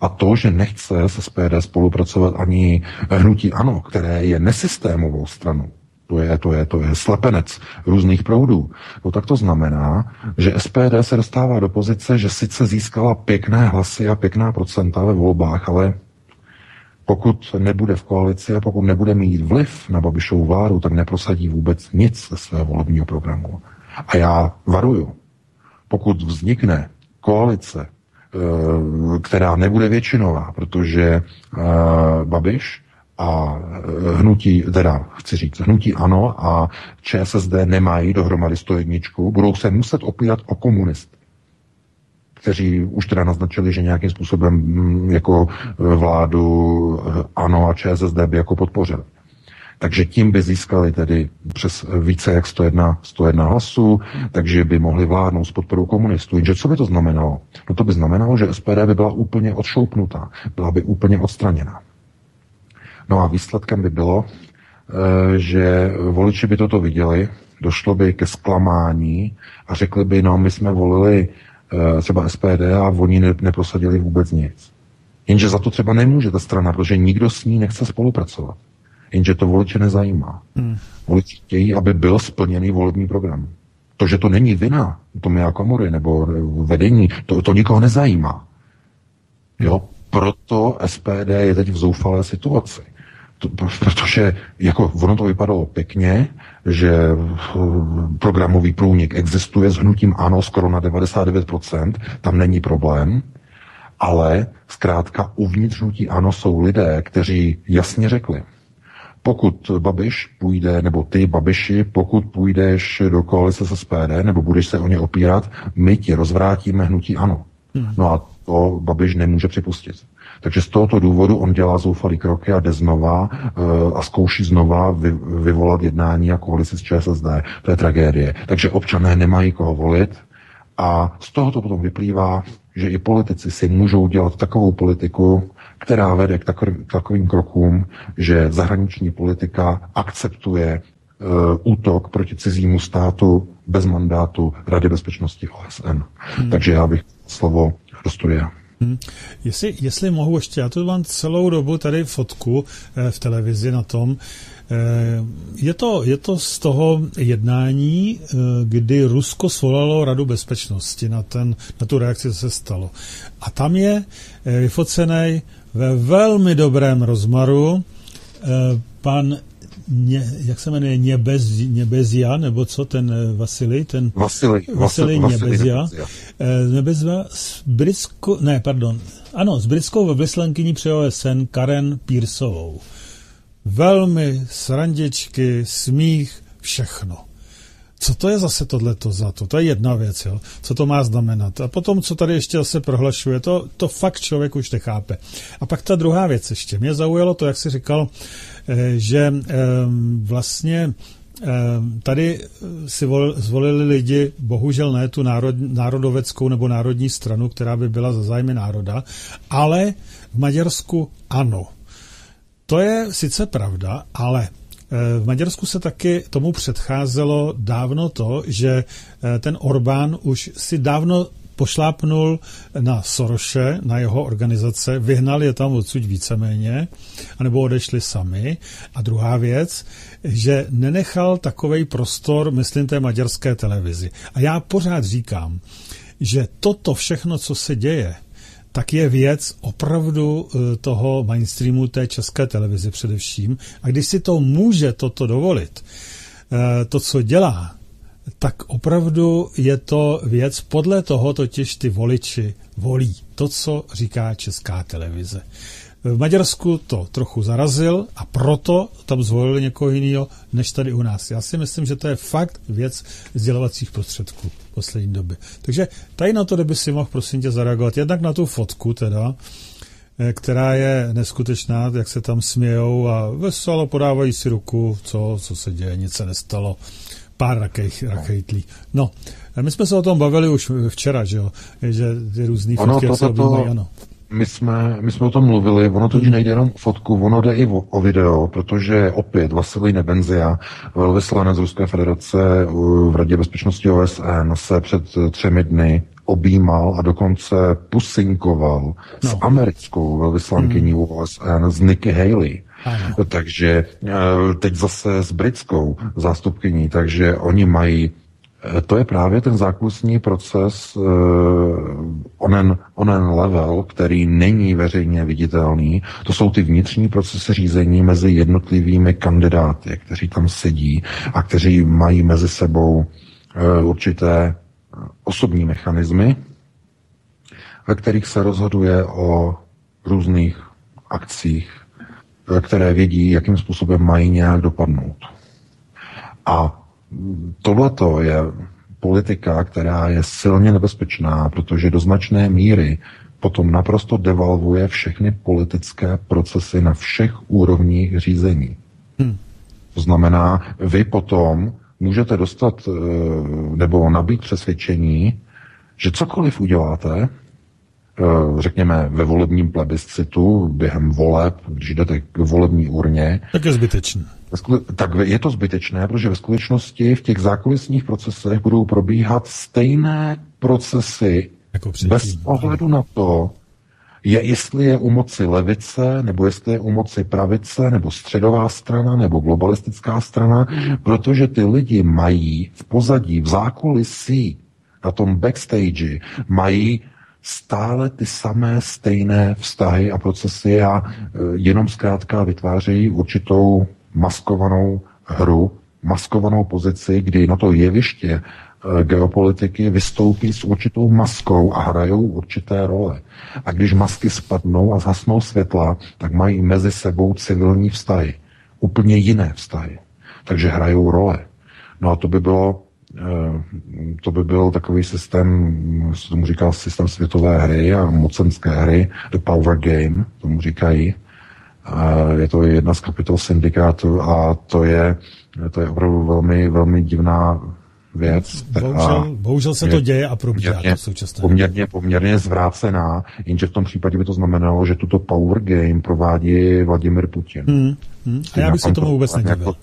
A to, že nechce se SPD spolupracovat ani hnutí ANO, které je nesystémovou stranou, to je, to je, to je slepenec různých proudů. No tak to znamená, že SPD se dostává do pozice, že sice získala pěkné hlasy a pěkná procenta ve volbách, ale pokud nebude v koalici a pokud nebude mít vliv na Babišovu vládu, tak neprosadí vůbec nic ze svého volebního programu. A já varuju, pokud vznikne koalice, eh, která nebude většinová, protože eh, Babiš a hnutí, teda chci říct, hnutí ano a ČSSD nemají dohromady 101, budou se muset opírat o komunisty kteří už teda naznačili, že nějakým způsobem mm, jako vládu ANO a ČSSD by jako podpořili. Takže tím by získali tedy přes více jak 101, 101 hlasů, takže by mohli vládnout s podporou komunistů. Jenže co by to znamenalo? No to by znamenalo, že SPD by byla úplně odšoupnutá, byla by úplně odstraněna. No a výsledkem by bylo, e, že voliči by toto viděli, došlo by ke zklamání a řekli by, no my jsme volili Eh, třeba SPD a oni ne, neprosadili vůbec nic. Jenže za to třeba nemůže ta strana, protože nikdo s ní nechce spolupracovat. Jenže to voliče nezajímá. Hmm. Voliči chtějí, aby byl splněný volební program. To, že to není vina Tomia Komory nebo vedení, to, to nikoho nezajímá. Jo? Proto SPD je teď v zoufalé situaci. To, protože jako ono to vypadalo pěkně, že programový průnik existuje s hnutím ano skoro na 99%, tam není problém, ale zkrátka uvnitř hnutí ano jsou lidé, kteří jasně řekli, pokud Babiš půjde, nebo ty Babiši, pokud půjdeš do koalice se SPD, nebo budeš se o ně opírat, my ti rozvrátíme hnutí ano. Hmm. No a to Babiš nemůže připustit. Takže z tohoto důvodu on dělá zoufalý kroky a jde znova uh, a zkouší znova vy, vyvolat jednání a koalici s ČSSD. To je tragédie. Takže občané nemají koho volit A z toho to potom vyplývá, že i politici si můžou dělat takovou politiku, která vede k takovým, k takovým krokům, že zahraniční politika akceptuje uh, útok proti cizímu státu bez mandátu Rady bezpečnosti OSN. Hmm. Takže já bych slovo do studia. Hmm. Jestli, jestli mohu ještě, já tu mám celou dobu tady fotku eh, v televizi na tom, eh, je to, je to z toho jednání, eh, kdy Rusko svolalo Radu bezpečnosti na, ten, na tu reakci, co se stalo. A tam je eh, vyfocený ve velmi dobrém rozmaru eh, pan Ně, jak se jmenuje, Něbez, Něbezia, nebo co ten eh, Vasily, ten Vasily, Vasily Něbezia, Nebezia s britskou, ne, pardon, ano, s britskou vyslankyní při OSN Karen Pearsovou. Velmi srandičky, smích, všechno. Co to je zase tohleto za to? To je jedna věc, jo? co to má znamenat. A potom, co tady ještě zase prohlašuje, to, to fakt člověk už nechápe. A pak ta druhá věc ještě. Mě zaujalo to, jak jsi říkal, eh, že vlastně tady si zvolili lidi, bohužel ne tu národ, národoveckou nebo národní stranu, která by byla za zájmy národa, ale v Maďarsku ano. To je sice pravda, ale v Maďarsku se taky tomu předcházelo dávno to, že eh, ten Orbán už si dávno pošlápnul na Soroše, na jeho organizace, vyhnal je tam odsud víceméně, anebo odešli sami. A druhá věc, že nenechal takový prostor, myslím, té maďarské televizi. A já pořád říkám, že toto všechno, co se děje, tak je věc opravdu eh, toho mainstreamu té české televize především. A když si to může toto dovolit, eh, to, co dělá, tak opravdu je to věc, podle toho totiž ty voliči volí to, co říká česká televize. V Maďarsku to trochu zarazil a proto tam zvolili někoho jiného než tady u nás. Já si myslím, že to je fakt věc sdělovacích prostředků poslední době. Takže tady na to, kdyby si mohl prosím tě zareagovat, jednak na tu fotku teda, eh, která je neskutečná, jak se tam smějou a veselo podávají si ruku, co, co se děje, nic se nestalo, pár rakej, rakejtlí. No, my jsme se o tom bavili už včera, že jo, že ty různý fotky to, to, to, ano my jsme, my jsme o tom mluvili, ono totiž nejde jenom fotku, ono jde i o, o video, protože opět Vasilij Nebenzia, velvyslanec Ruské federace v Radě bezpečnosti OSN, se před třemi dny objímal a dokonce pusinkoval no. s americkou velvyslankyní hmm. OSN, s Nikki Haley. Ano. Takže eh, teď zase s britskou zástupkyní, takže oni mají to je právě ten zákusní proces, uh, onen, onen level, který není veřejně viditelný. To jsou ty vnitřní procesy řízení mezi jednotlivými kandidáty, kteří tam sedí a kteří mají mezi sebou uh, určité osobní mechanismy, ve kterých se rozhoduje o různých akcích, které vědí, jakým způsobem mají nějak dopadnout. A tohleto je politika, která je silně nebezpečná, protože do značné míry potom naprosto devalvuje všechny politické procesy na všech úrovních řízení. Hmm. To znamená, vy potom můžete dostat eh, nebo nabít přesvědčení, že cokoliv uděláte, eh, řekněme ve volebním plebiscitu, během voleb, když jdete k volební urně, tak je zbytečné tak je to zbytečné, protože ve skutečnosti v těch zákulisních procesech budou probíhat stejné procesy jako bez ohledu na to, je, jestli je u moci levice, nebo jestli je u moci pravice, nebo středová strana, nebo globalistická strana, protože ty lidi mají v pozadí, v zákulisí, na tom backstage, mají stále ty samé stejné vztahy a procesy a e, jenom zkrátka vytvářejí určitou maskovanou hru, maskovanou pozici, kdy na to jeviště eh, geopolitiky vystoupí s určitou maskou a hrajou určité role. A když masky spadnou a zhasnou světla, tak mají mezi sebou civilní vztahy. Úplně jiné vztahy. Takže hrajou role. No a to by bylo eh, to by byl takový systém, se tomu říká systém světové hry a mocenské hry, the power game, tomu říkají. Je to jedna z kapitol syndikátu a to je, to je opravdu velmi, velmi divná věc. Bohužel, bohužel se to děje a probíhá poměrně, to současné. Poměrně, poměrně zvrácená, jenže v tom případě by to znamenalo, že tuto power game provádí Vladimir Putin. Hmm, hmm. A já bych se tomu vůbec nedivil. Jako,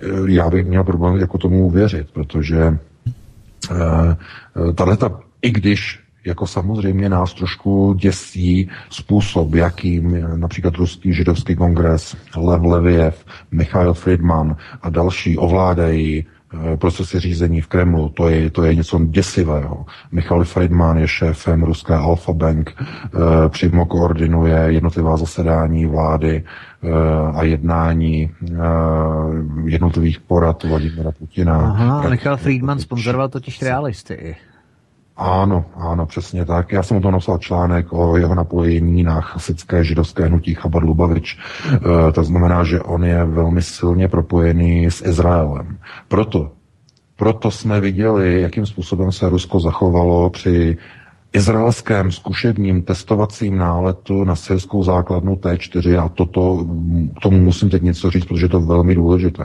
eh, já bych měl problém jako tomu uvěřit, protože uh, tahle ta, i když jako samozřejmě nás trošku děsí způsob, jakým například Ruský židovský kongres, Lev Leviev, Michail Friedman a další ovládají eh, procesy řízení v Kremlu, to je, to je něco děsivého. Michal Friedman je šéfem ruské Alfa Bank, e, přímo koordinuje jednotlivá zasedání vlády e, a jednání e, jednotlivých porad Vladimira Putina. Aha, Michal Friedman sponzoroval totiž realisty. Ano, ano, přesně tak. Já jsem o tom napsal článek o jeho napojení na chasické židovské hnutí Chabad Lubavič. E, to znamená, že on je velmi silně propojený s Izraelem. Proto, proto jsme viděli, jakým způsobem se Rusko zachovalo při izraelském zkušebním testovacím náletu na syrskou základnu T4 a toto, k tomu musím teď něco říct, protože to je velmi důležité.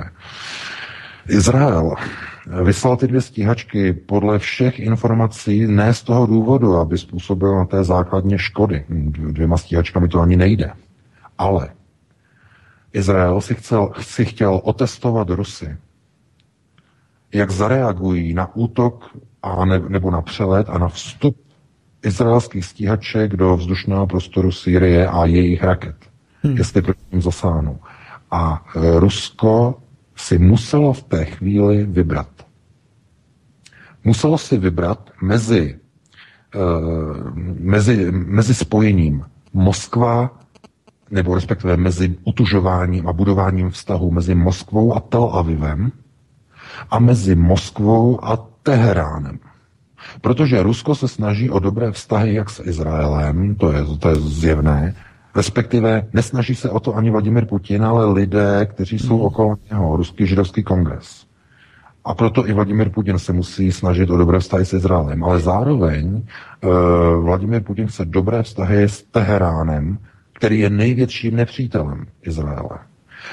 Izrael vyslal ty dvě stíhačky podle všech informací ne z toho důvodu, aby způsobil na té základně škody. Dvěma stíhačkami to ani nejde. Ale Izrael si, chcel, si chtěl otestovat Rusy, jak zareagují na útok a ne, nebo na přelet a na vstup izraelských stíhaček do vzdušného prostoru Sýrie a jejich raket. Hmm. Jestli proti ním zasáhnou. A e, Rusko si muselo v té chvíli vybrat. Muselo si vybrat mezi, uh, mezi, mezi spojením Moskva, nebo respektive mezi utužováním a budováním vztahu mezi Moskvou a Tel Avivem a mezi Moskvou a Teheránem. Protože Rusko se snaží o dobré vztahy jak s Izraelem, to je, to je zjevné, Respektive nesnaží se o to ani Vladimir Putin, ale lidé, kteří jsou hmm. okolo něho, Ruský židovský kongres. A proto i Vladimir Putin se musí snažit o dobré vztahy s Izraelem. Ale zároveň uh, Vladimir Putin chce dobré vztahy s Teheránem, který je největším nepřítelem Izraele.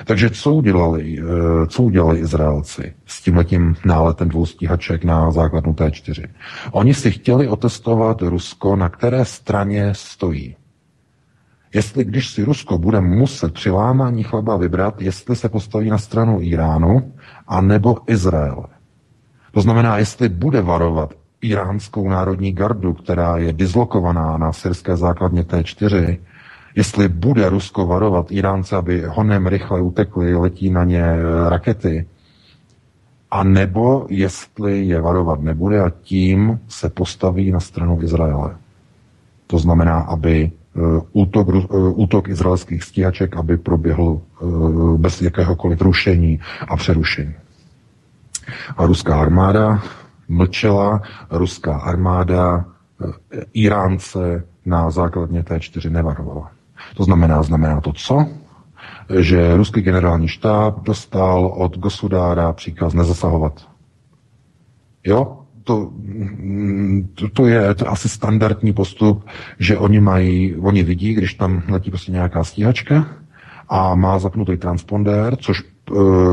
Takže co udělali, uh, co udělali Izraelci s tímhletím náletem dvou stíhaček na základnu T4? Oni si chtěli otestovat Rusko, na které straně stojí. Jestli když si Rusko bude muset při lámání chleba vybrat, jestli se postaví na stranu Iránu a nebo Izraele. To znamená, jestli bude varovat iránskou národní gardu, která je dislokovaná na syrské základně T4, jestli bude Rusko varovat Iránce, aby honem rychle utekli, letí na ně rakety, a nebo jestli je varovat nebude a tím se postaví na stranu Izraele. To znamená, aby útok, eh, útok izraelských stíhaček, aby proběhl eh, bez jakéhokoliv rušení a přerušení. A ruská armáda mlčela, ruská armáda Iránce na základně T4 nevarovala. To znamená, znamená to co? Že ruský generální štáb dostal od Gosudára příkaz nezasahovat. Jo? To, to, to je to asi standardní postup, že oni mají, oni vidí, když tam letí prostě nějaká stíhačka a má zapnutý transpondér, což e,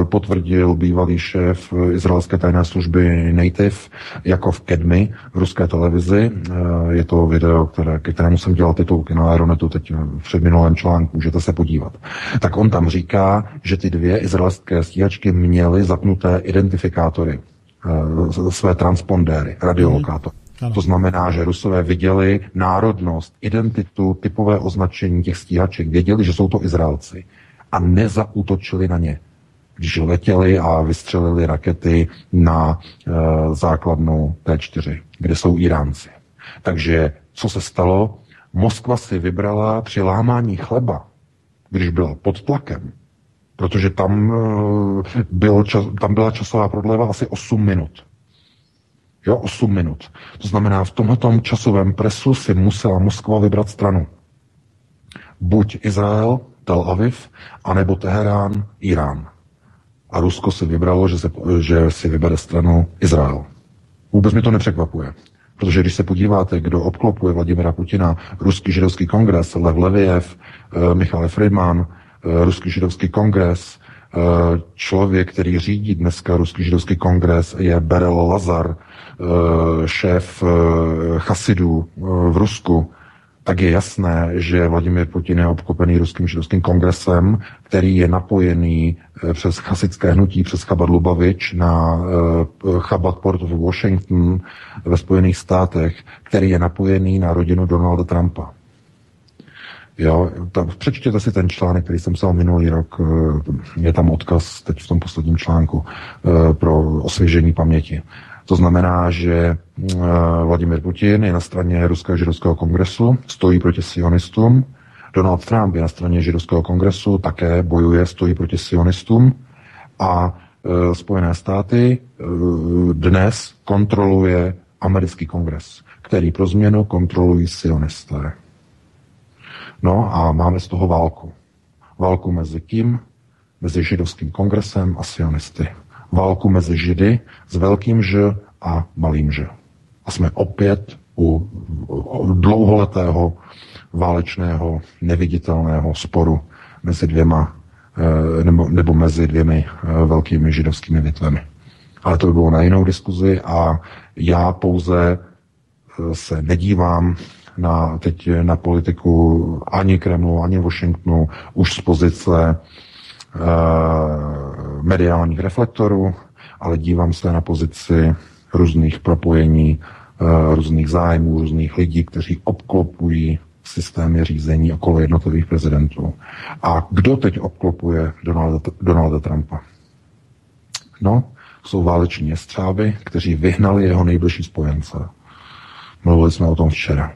potvrdil bývalý šéf izraelské tajné služby Native, jako v Kedmi, v ruské televizi. E, je to video, které, ke kterému jsem dělal titulky na Aeronetu teď v minulém článku, můžete se podívat. Tak on tam říká, že ty dvě izraelské stíhačky měly zapnuté identifikátory Eh, své transpondéry, radiolokátory. Hmm. To znamená, že Rusové viděli národnost, identitu, typové označení těch stíhaček, věděli, že jsou to Izraelci a nezautočili na ně, když letěli a vystřelili rakety na e, základnu T4, kde jsou Iránci. Takže co se stalo? Moskva si vybrala při lámání chleba, když byla pod tlakem, protože tam, eh, byl čas, tam byla časová prodleva asi 8 minut. Jo, 8 minut. To znamená, v tomto časovém presu si musela Moskva vybrat stranu. Buď Izrael, Tel Aviv, anebo Teherán, Irán. A Rusko si vybralo, že, se, že si vybere stranu Izrael. Vůbec mi to nepřekvapuje. Protože když se podíváte, kdo obklopuje Vladimira Putina, Ruský židovský kongres, Lev Leviev, eh, Michal Friedman, Ruský židovský kongres, člověk, který řídí dneska Ruský židovský kongres, je Berel Lazar, šéf Chasidů v Rusku, tak je jasné, že Vladimir Putin je obklopený ruským židovským kongresem, který je napojený eh, přes chasické hnutí, přes Chabad Lubavič na Chabad Port of Washington ve Spojených státech, který je napojený na rodinu Donalda Trumpa. Jo, tam, přečtěte si ten článek, který jsem psal minulý rok, eh, je tam odkaz teď v tom posledním článku pro osvěžení paměti. To znamená, že eh, Vladimir Putin je na straně Ruského židovského kongresu, stojí proti sionistům. Donald Trump je na straně židovského kongresu, také bojuje, stojí proti sionistům. A Spojené státy dnes kontroluje americký kongres, který pro změnu kontrolují sionisté. No a máme z toho válku. Válku mezi kým? Mezi židovským kongresem a sionisty válku mezi Židy s velkým Ž a malým Ž. A jsme opět u dlouholetého válečného, neviditelného sporu mezi dvěma, eh, nebo, nebo mezi dvěmi eh, velkými židovskými větvemi. Ale to by bylo na jinou diskuzi a já pouze eh, se nedívám na, teď na politiku ani Kremlu, ani Washingtonu už z pozice Eh, mediálních reflektorů, ale dívám se na pozici různých propojení, eh, různých zájmů, různých lidí, kteří obklopují systémy řízení okolo jednotlivých prezidentů. A kdo teď obklopuje Donalda, Donalda Trumpa? No, jsou váleční jestřáby, kteří vyhnali jeho nejbližší spojence. Mluvili jsme o tom včera.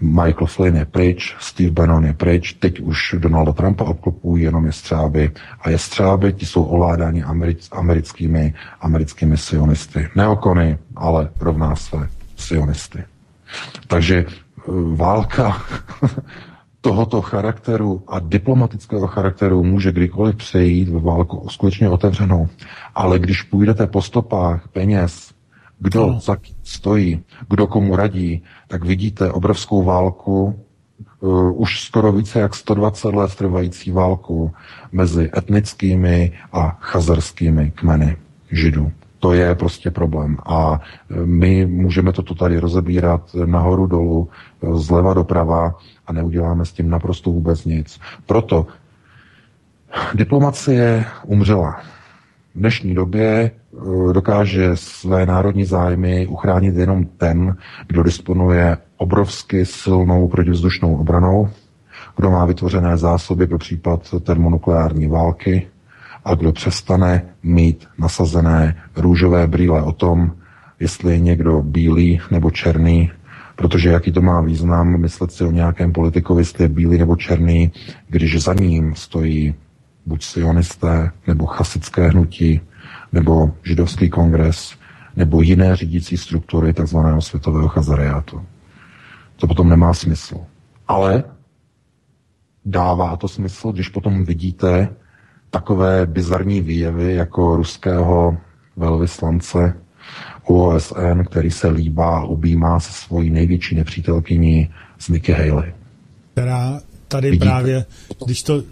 Michael Flynn je pryč, Steve Bannon je pryč, teď už Donalda Trumpa obklopují jenom jestřáby a jestřáby ti jsou ovládáni americ, americkými, americkými sionisty. Neokony, ale rovná se sionisty. Takže e, válka tohoto charakteru a diplomatického charakteru může kdykoliv přejít ve válku skutečně otevřenou. Ale když půjdete po stopách peněz, kdo no. za stojí, kdo komu radí, tak vidíte obrovskou válku, uh, už skoro více jak 120 let trvající válku mezi etnickými a chazarskými kmeny židů. To je prostě problém. A uh, my můžeme toto tady rozebírat nahoru dolů, uh, zleva doprava a neuděláme s tím naprosto vůbec nic. Proto diplomacie umřela. V dnešní době Eh, dokáže své národní zájmy uchránit jenom ten, kdo disponuje obrovsky silnou protivzdušnou obranou, kdo má vytvořené zásoby pro případ termonukleární války a kdo přestane mít nasazené růžové brýle o tom, jestli je někdo bílý nebo černý, protože jaký to má význam myslet si o nějakém politikovi, jestli je bílý nebo černý, když za ním stojí buď sionisté nebo chasické hnutí, nebo židovský kongres, nebo jiné řídící struktury tzv. světového chazariátu. To potom nemá smysl. Ale dává to smysl, když potom vidíte takové bizarní výjevy jako ruského velvyslance OSN, který se líbá, objímá se svojí největší nepřítelkyní z Nikki Haley. Která tady Vidíte? právě, když to,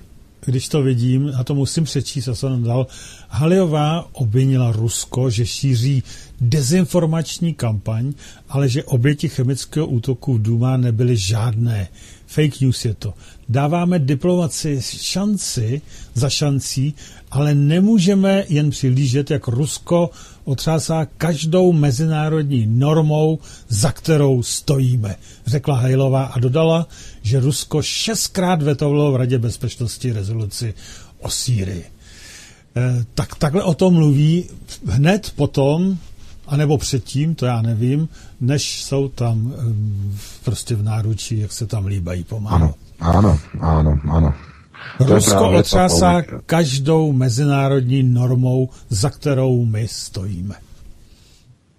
když to vidím, a to musím přečíst, a jsem dal, Haliová obvinila Rusko, že šíří dezinformační kampaň, ale že oběti chemického útoku v Duma nebyly žádné. Fake news je to. Dáváme diplomaci šanci za šancí, ale nemůžeme jen přilížet, jak Rusko otřásá každou mezinárodní normou, za kterou stojíme, řekla Hajlová a dodala, že Rusko šestkrát vetovalo v Radě bezpečnosti rezoluci o Sýrii. Eh, tak takhle o tom mluví hned potom, anebo předtím, to já nevím, než jsou tam prostě v náručí, jak se tam líbají pomalu. Ano, ano, ano, ano. Rusko otřásá každou mezinárodní normou, za kterou my stojíme.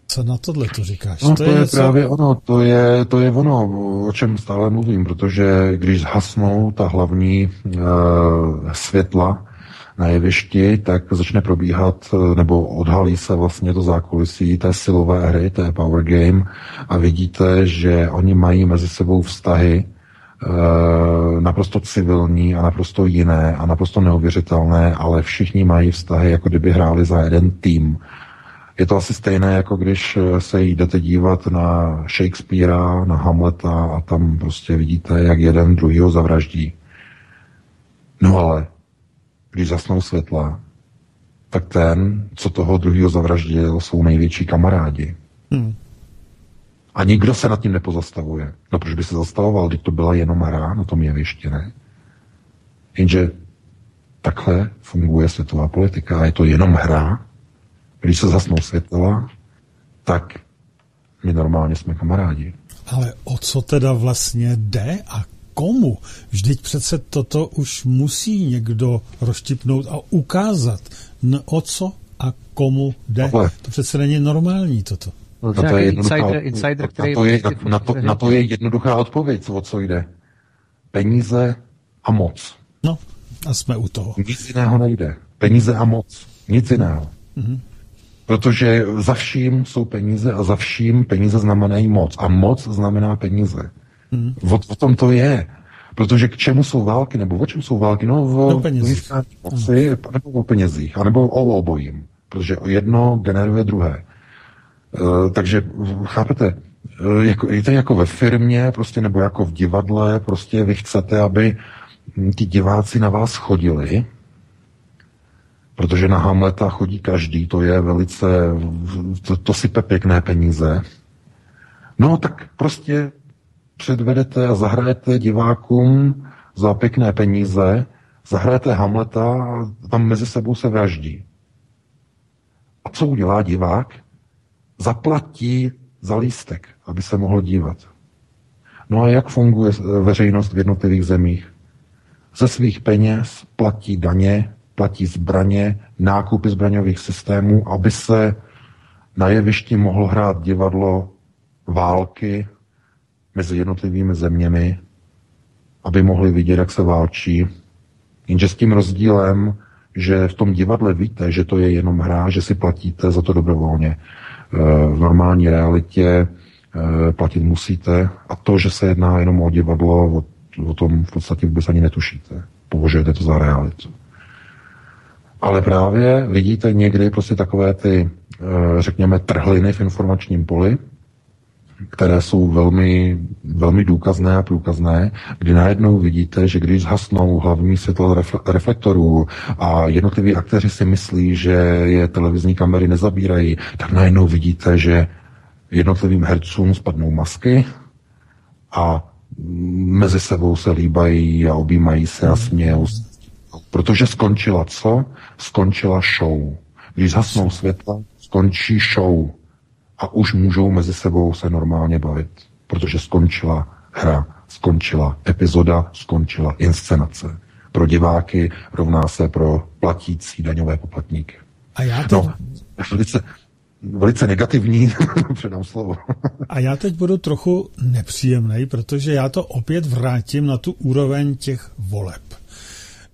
Co na tohle to říkáš? No, to, to je, je něco... právě ono, to je, to je ono, o čem stále mluvím, protože když zhasnou ta hlavní uh, světla na jevišti, tak začne probíhat, eh, nebo odhalí se vlastně to zákulisí té silové hry, té power game a vidíte, že oni mají mezi sebou vztahy naprosto civilní a naprosto jiné a naprosto neuvěřitelné, ale všichni mají vztahy, jako kdyby hráli za jeden tým. Je to asi stejné, jako když se jdete dívat na Shakespearea, na Hamleta a tam prostě vidíte, jak jeden druhýho zavraždí. No ale, když zasnou světla, tak ten, co toho druhého zavraždil, jsou největší kamarádi. Hmm. A nikdo se nad tím nepozastavuje. No proč by se zastavoval, když to byla jenom hra na tom jevišti, ne? Jenže takhle funguje světová politika. Je to jenom hra. Když se zasnou světla, tak my normálně jsme kamarádi. Ale o co teda vlastně jde a komu? Vždyť přece toto už musí někdo rozštipnout a ukázat, no, o co a komu jde. Ale. To přece není normální toto. No, to je insider, insider, který na, to je, na, na, to, na to je jednoduchá odpověď, o co jde. Peníze a moc. No, a jsme u toho. Nic jiného nejde. Peníze a moc. Nic jiného. Mm-hmm. Protože za vším jsou peníze a za vším peníze znamenají moc. A moc znamená peníze. Mm. O, o tom to je. Protože k čemu jsou války, nebo o čem jsou války? No, o penězích. moci, nebo o penězích, anebo o obojím. Protože jedno generuje druhé. Uh, takže chápete, uh, jako, je to jako ve firmě, prostě, nebo jako v divadle, prostě vy chcete, aby ti diváci na vás chodili, protože na Hamleta chodí každý, to je velice, to, to sype pěkné peníze. No tak prostě předvedete a zahrajete divákům za pěkné peníze, zahrajete Hamleta a tam mezi sebou se vraždí. A co udělá divák? Zaplatí za lístek, aby se mohl dívat. No a jak funguje veřejnost v jednotlivých zemích? Ze svých peněz platí daně, platí zbraně, nákupy zbraňových systémů, aby se na jevišti mohlo hrát divadlo války mezi jednotlivými zeměmi, aby mohli vidět, jak se válčí. Jenže s tím rozdílem, že v tom divadle víte, že to je jenom hra, že si platíte za to dobrovolně. Eh, v normální realitě eh, platit musíte a to, že se jedná jenom o divadlo, o, tom v podstatě vůbec ani netušíte. Považujete to za realitu. Ale právě vidíte někdy prostě takové ty, eh, řekněme, trhliny v informačním poli, které jsou velmi, velmi důkazné a průkazné, kdy najednou vidíte, že když zhasnou hlavní světlo reflektorů a jednotliví aktéři si myslí, že je televizní kamery nezabírají, tak najednou vidíte, že jednotlivým hercům spadnou masky a mezi sebou se líbají a objímají se a smějou. Protože skončila co? Skončila show. Když zhasnou světla, skončí show a už můžou mezi sebou se normálně bavit, protože skončila hra, skončila epizoda, skončila inscenace. Pro diváky rovná se pro platící daňové poplatníky. A já teď... No, velice, velice negativní, předám slovo. A já teď budu trochu nepříjemný, protože já to opět vrátím na tu úroveň těch voleb.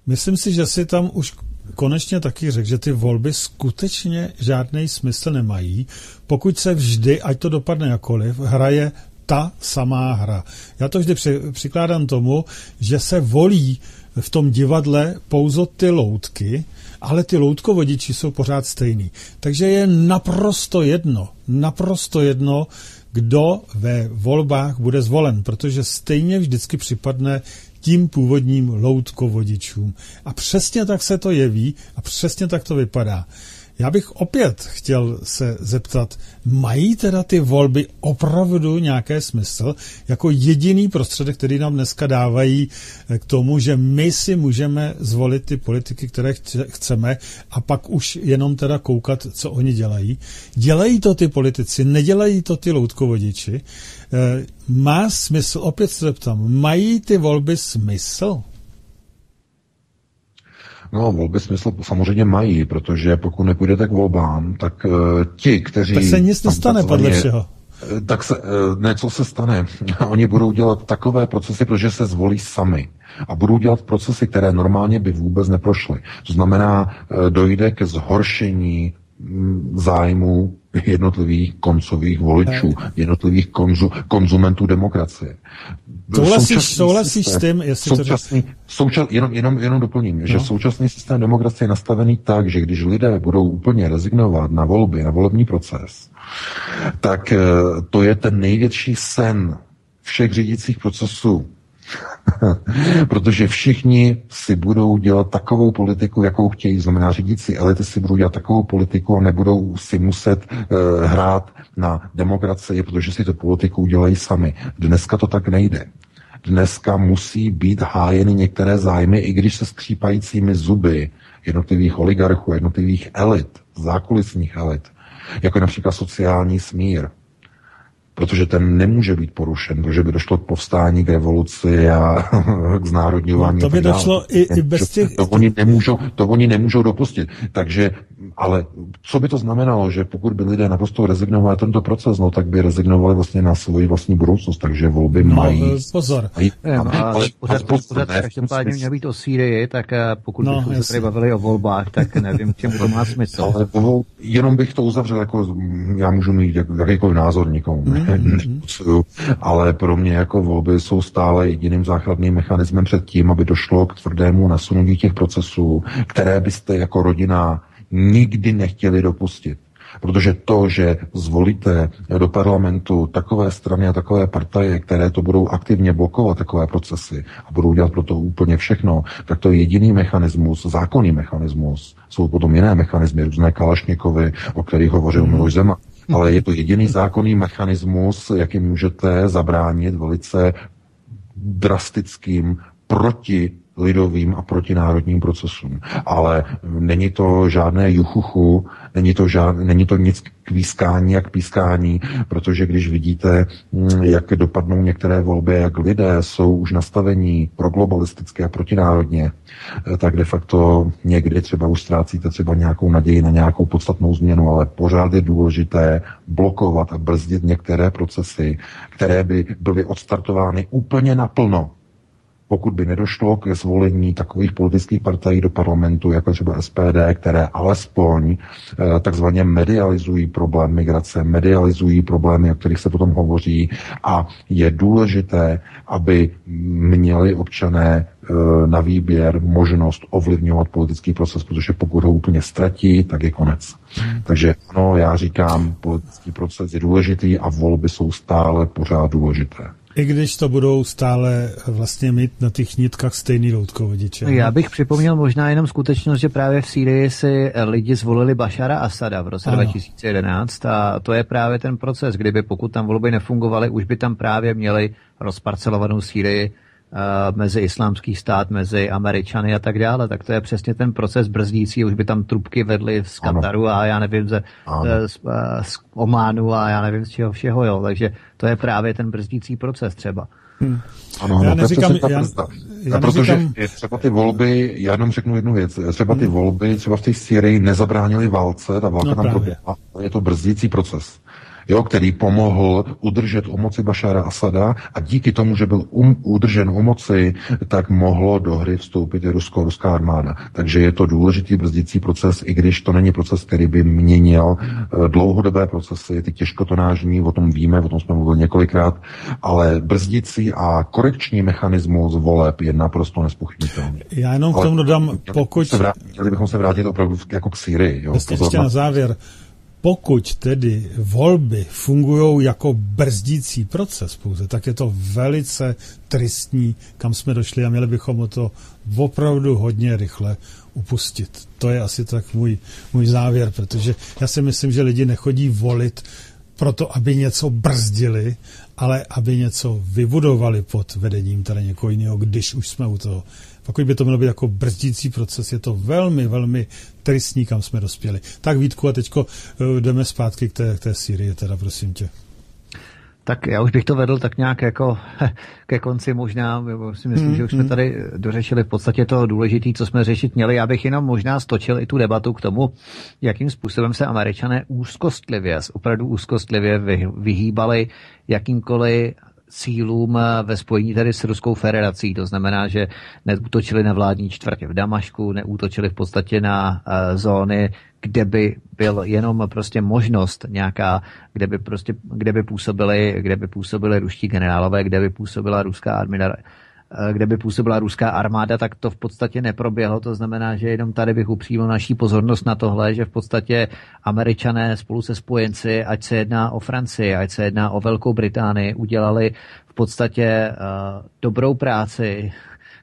Myslím si, že si tam už konečně taky řekl, že ty volby skutečně žádný smysl nemají, pokud se vždy, ať to dopadne jakoliv, hraje ta samá hra. Já to vždy při, přikládám tomu, že se volí v tom divadle pouze ty loutky, ale ty loutkovodiči jsou pořád stejný. Takže je naprosto jedno, naprosto jedno, kdo ve volbách bude zvolen, protože stejně vždycky připadne tím původním loutkovodičům. A přesně tak se to jeví a přesně tak to vypadá. Já bych opět chtěl se zeptat, mají teda ty volby opravdu nějaké smysl jako jediný prostředek, který nám dneska dávají eh, k tomu, že my si můžeme zvolit ty politiky, které chceme a pak už jenom teda koukat, co oni dělají. Dělají to ty politici, nedělají to ty loutkovodiči. Eh, má smysl, opět se zeptám, mají ty volby smysl? No, volby smysl samozřejmě mají, protože pokud nepůjdete k volbám, tak uh, ti, kteří... Tak se nic nestane podle všeho. Eh, tak se, uh, ne, co se stane? Oni budou dělat takové procesy, protože se zvolí sami. A budou dělat procesy, které normálně by vůbec neprošly. To znamená, dojde ke zhoršení mm, zájmu jednotlivých koncových voličů, jednotlivých konzu, konzumentů demokracie. Souhlasíš, souhlasíš s tím, jestli současný, to... součas, jenom, jenom, jenom doplním, no. že současný systém demokracie je nastavený tak, že když lidé budou úplně rezignovat na volby, na volební proces, tak eh, to je ten největší sen všech řídících procesů Protože všichni si budou dělat takovou politiku, jakou chtějí. Znamená, řídící elity si budou dělat takovou politiku a nebudou si muset uh, hrát na demokracii, protože si tu politiku udělají sami. Dneska to tak nejde. Dneska musí být hájeny některé zájmy, i když se skřípajícími zuby jednotlivých oligarchů, jednotlivých elit, zákulisních elit, jako například sociální smír, protože ten nemůže být porušen, protože by došlo k povstání, k revoluci a k znárodňování. No, to by došlo i, i bez těch... To oni, nemůžou, to oni nemůžou dopustit. Takže, ale co by to znamenalo, že pokud by lidé naprosto rezignovali tento proces, no tak by rezignovali vlastně na svoji vlastní budoucnost, takže volby no, mají... pozor. Mají, ne, ale, ale pořád, pořád každopádně měl být o Sýrii, tak eh, pokud no, bychom se tady bavili o volbách, tak nevím, k čemu to má smysl. Ale jenom bych to uzavřel, jako já můžu mít jak, jakýkoliv názor nikomu. Mm ale pro mě jako volby jsou stále jediným záchranným mechanismem před tím, aby došlo k tvrdému nasunutí těch procesů, které byste jako rodina nikdy nechtěli dopustit. Protože to, že zvolíte do parlamentu takové strany a takové partaje, které to budou aktivně blokovat, takové procesy a budou dělat pro to úplně všechno, tak to je jediný mechanismus, zákonný mechanismus. Jsou potom jiné mechanismy, různé kalašnikovy, o kterých hovořil mm. Miloš Zeman ale je to jediný zákonný mechanismus, jakým můžete zabránit velice drastickým proti lidovým a protinárodním procesům. Ale není to žádné juchuchu, není to, žád, není to nic k pískání jak pískání, protože když vidíte, mm, jak dopadnou některé volby, jak lidé jsou už nastavení pro globalistické a protinárodně, tak de facto někdy třeba už ztrácíte třeba nějakou naději na nějakou podstatnou změnu, ale pořád je důležité blokovat a brzdit některé procesy, které by byly odstartovány úplně naplno pokud by nedošlo ke zvolení takových politických partají do parlamentu, jako třeba SPD, které alespoň eh, takzvaně medializují problém migrace, medializují problémy, o kterých se potom hovoří a je důležité, aby měli občané eh, na výběr možnost ovlivňovat politický proces, protože pokud ho úplně ztratí, tak je konec. Hmm. Takže ano, já říkám, politický proces je důležitý a volby jsou stále pořád důležité. I když to budou stále vlastně mít na těch nitkách stejný loutko vodiče. Já bych připomněl možná jenom skutečnost, že právě v Sýrii si lidi zvolili Bašara Asada v roce ano. 2011 a to je právě ten proces, kdyby pokud tam volby nefungovaly, už by tam právě měli rozparcelovanou Sýrii mezi islámský stát, mezi Američany a tak dále, tak to je přesně ten proces brzdící, už by tam trubky vedly z Kataru ano. a já nevím, ze, eh, z, uh, z Ománu a já nevím z čeho všeho, jo, takže to je právě ten brzdící proces třeba. Hmm. Ano, já no, neříkám, to je já, já protože neříkám... třeba ty volby, já jenom řeknu jednu věc, třeba ty hmm. volby třeba v té Syrii nezabránily válce, ta válka no, tam proběhla, je to brzdící proces jo, který pomohl udržet u moci Bašara Asada a díky tomu, že byl um, udržen u moci, tak mohlo do hry vstoupit i rusko-ruská armáda. Takže je to důležitý brzdící proces, i když to není proces, který by měnil eh, dlouhodobé procesy, ty těžkotonážní, o tom víme, o tom jsme mluvili několikrát, ale brzdící a korekční mechanismus voleb je naprosto nespochybnitelný. Já jenom k tomu dodám, pokud... Měli bychom se vrátit opravdu jako k Syrii. Jo, ještě na závěr pokud tedy volby fungují jako brzdící proces pouze, tak je to velice tristní, kam jsme došli a měli bychom o to opravdu hodně rychle upustit. To je asi tak můj, můj závěr, protože já si myslím, že lidi nechodí volit proto, aby něco brzdili, ale aby něco vybudovali pod vedením tady někoho jiného, když už jsme u toho. Pokud by to mělo být jako brzdící proces, je to velmi, velmi tristní, kam jsme dospěli. Tak Vítku, a teďko uh, jdeme zpátky k té, k té Syrii, teda prosím tě. Tak já už bych to vedl tak nějak jako ke konci možná, si myslím, hmm, že už jsme hmm. tady dořešili v podstatě to důležité, co jsme řešit měli. Já bych jenom možná stočil i tu debatu k tomu, jakým způsobem se američané úzkostlivě, opravdu úzkostlivě vyhýbali jakýmkoliv cílům ve spojení tady s Ruskou federací. To znamená, že neútočili na vládní čtvrtě v Damašku, neútočili v podstatě na zóny, kde by byl jenom prostě možnost nějaká, kde by prostě, kde by působili, kde by působili ruští generálové, kde by působila ruská armáda, Eh, kde by působila ruská armáda, tak to v podstatě neproběhlo. To znamená, že jenom tady bych upřímil naší pozornost na tohle, že v podstatě američané spolu se spojenci, ať se jedná o Francii, ať se jedná o Velkou Británii, udělali v podstatě uh, dobrou práci,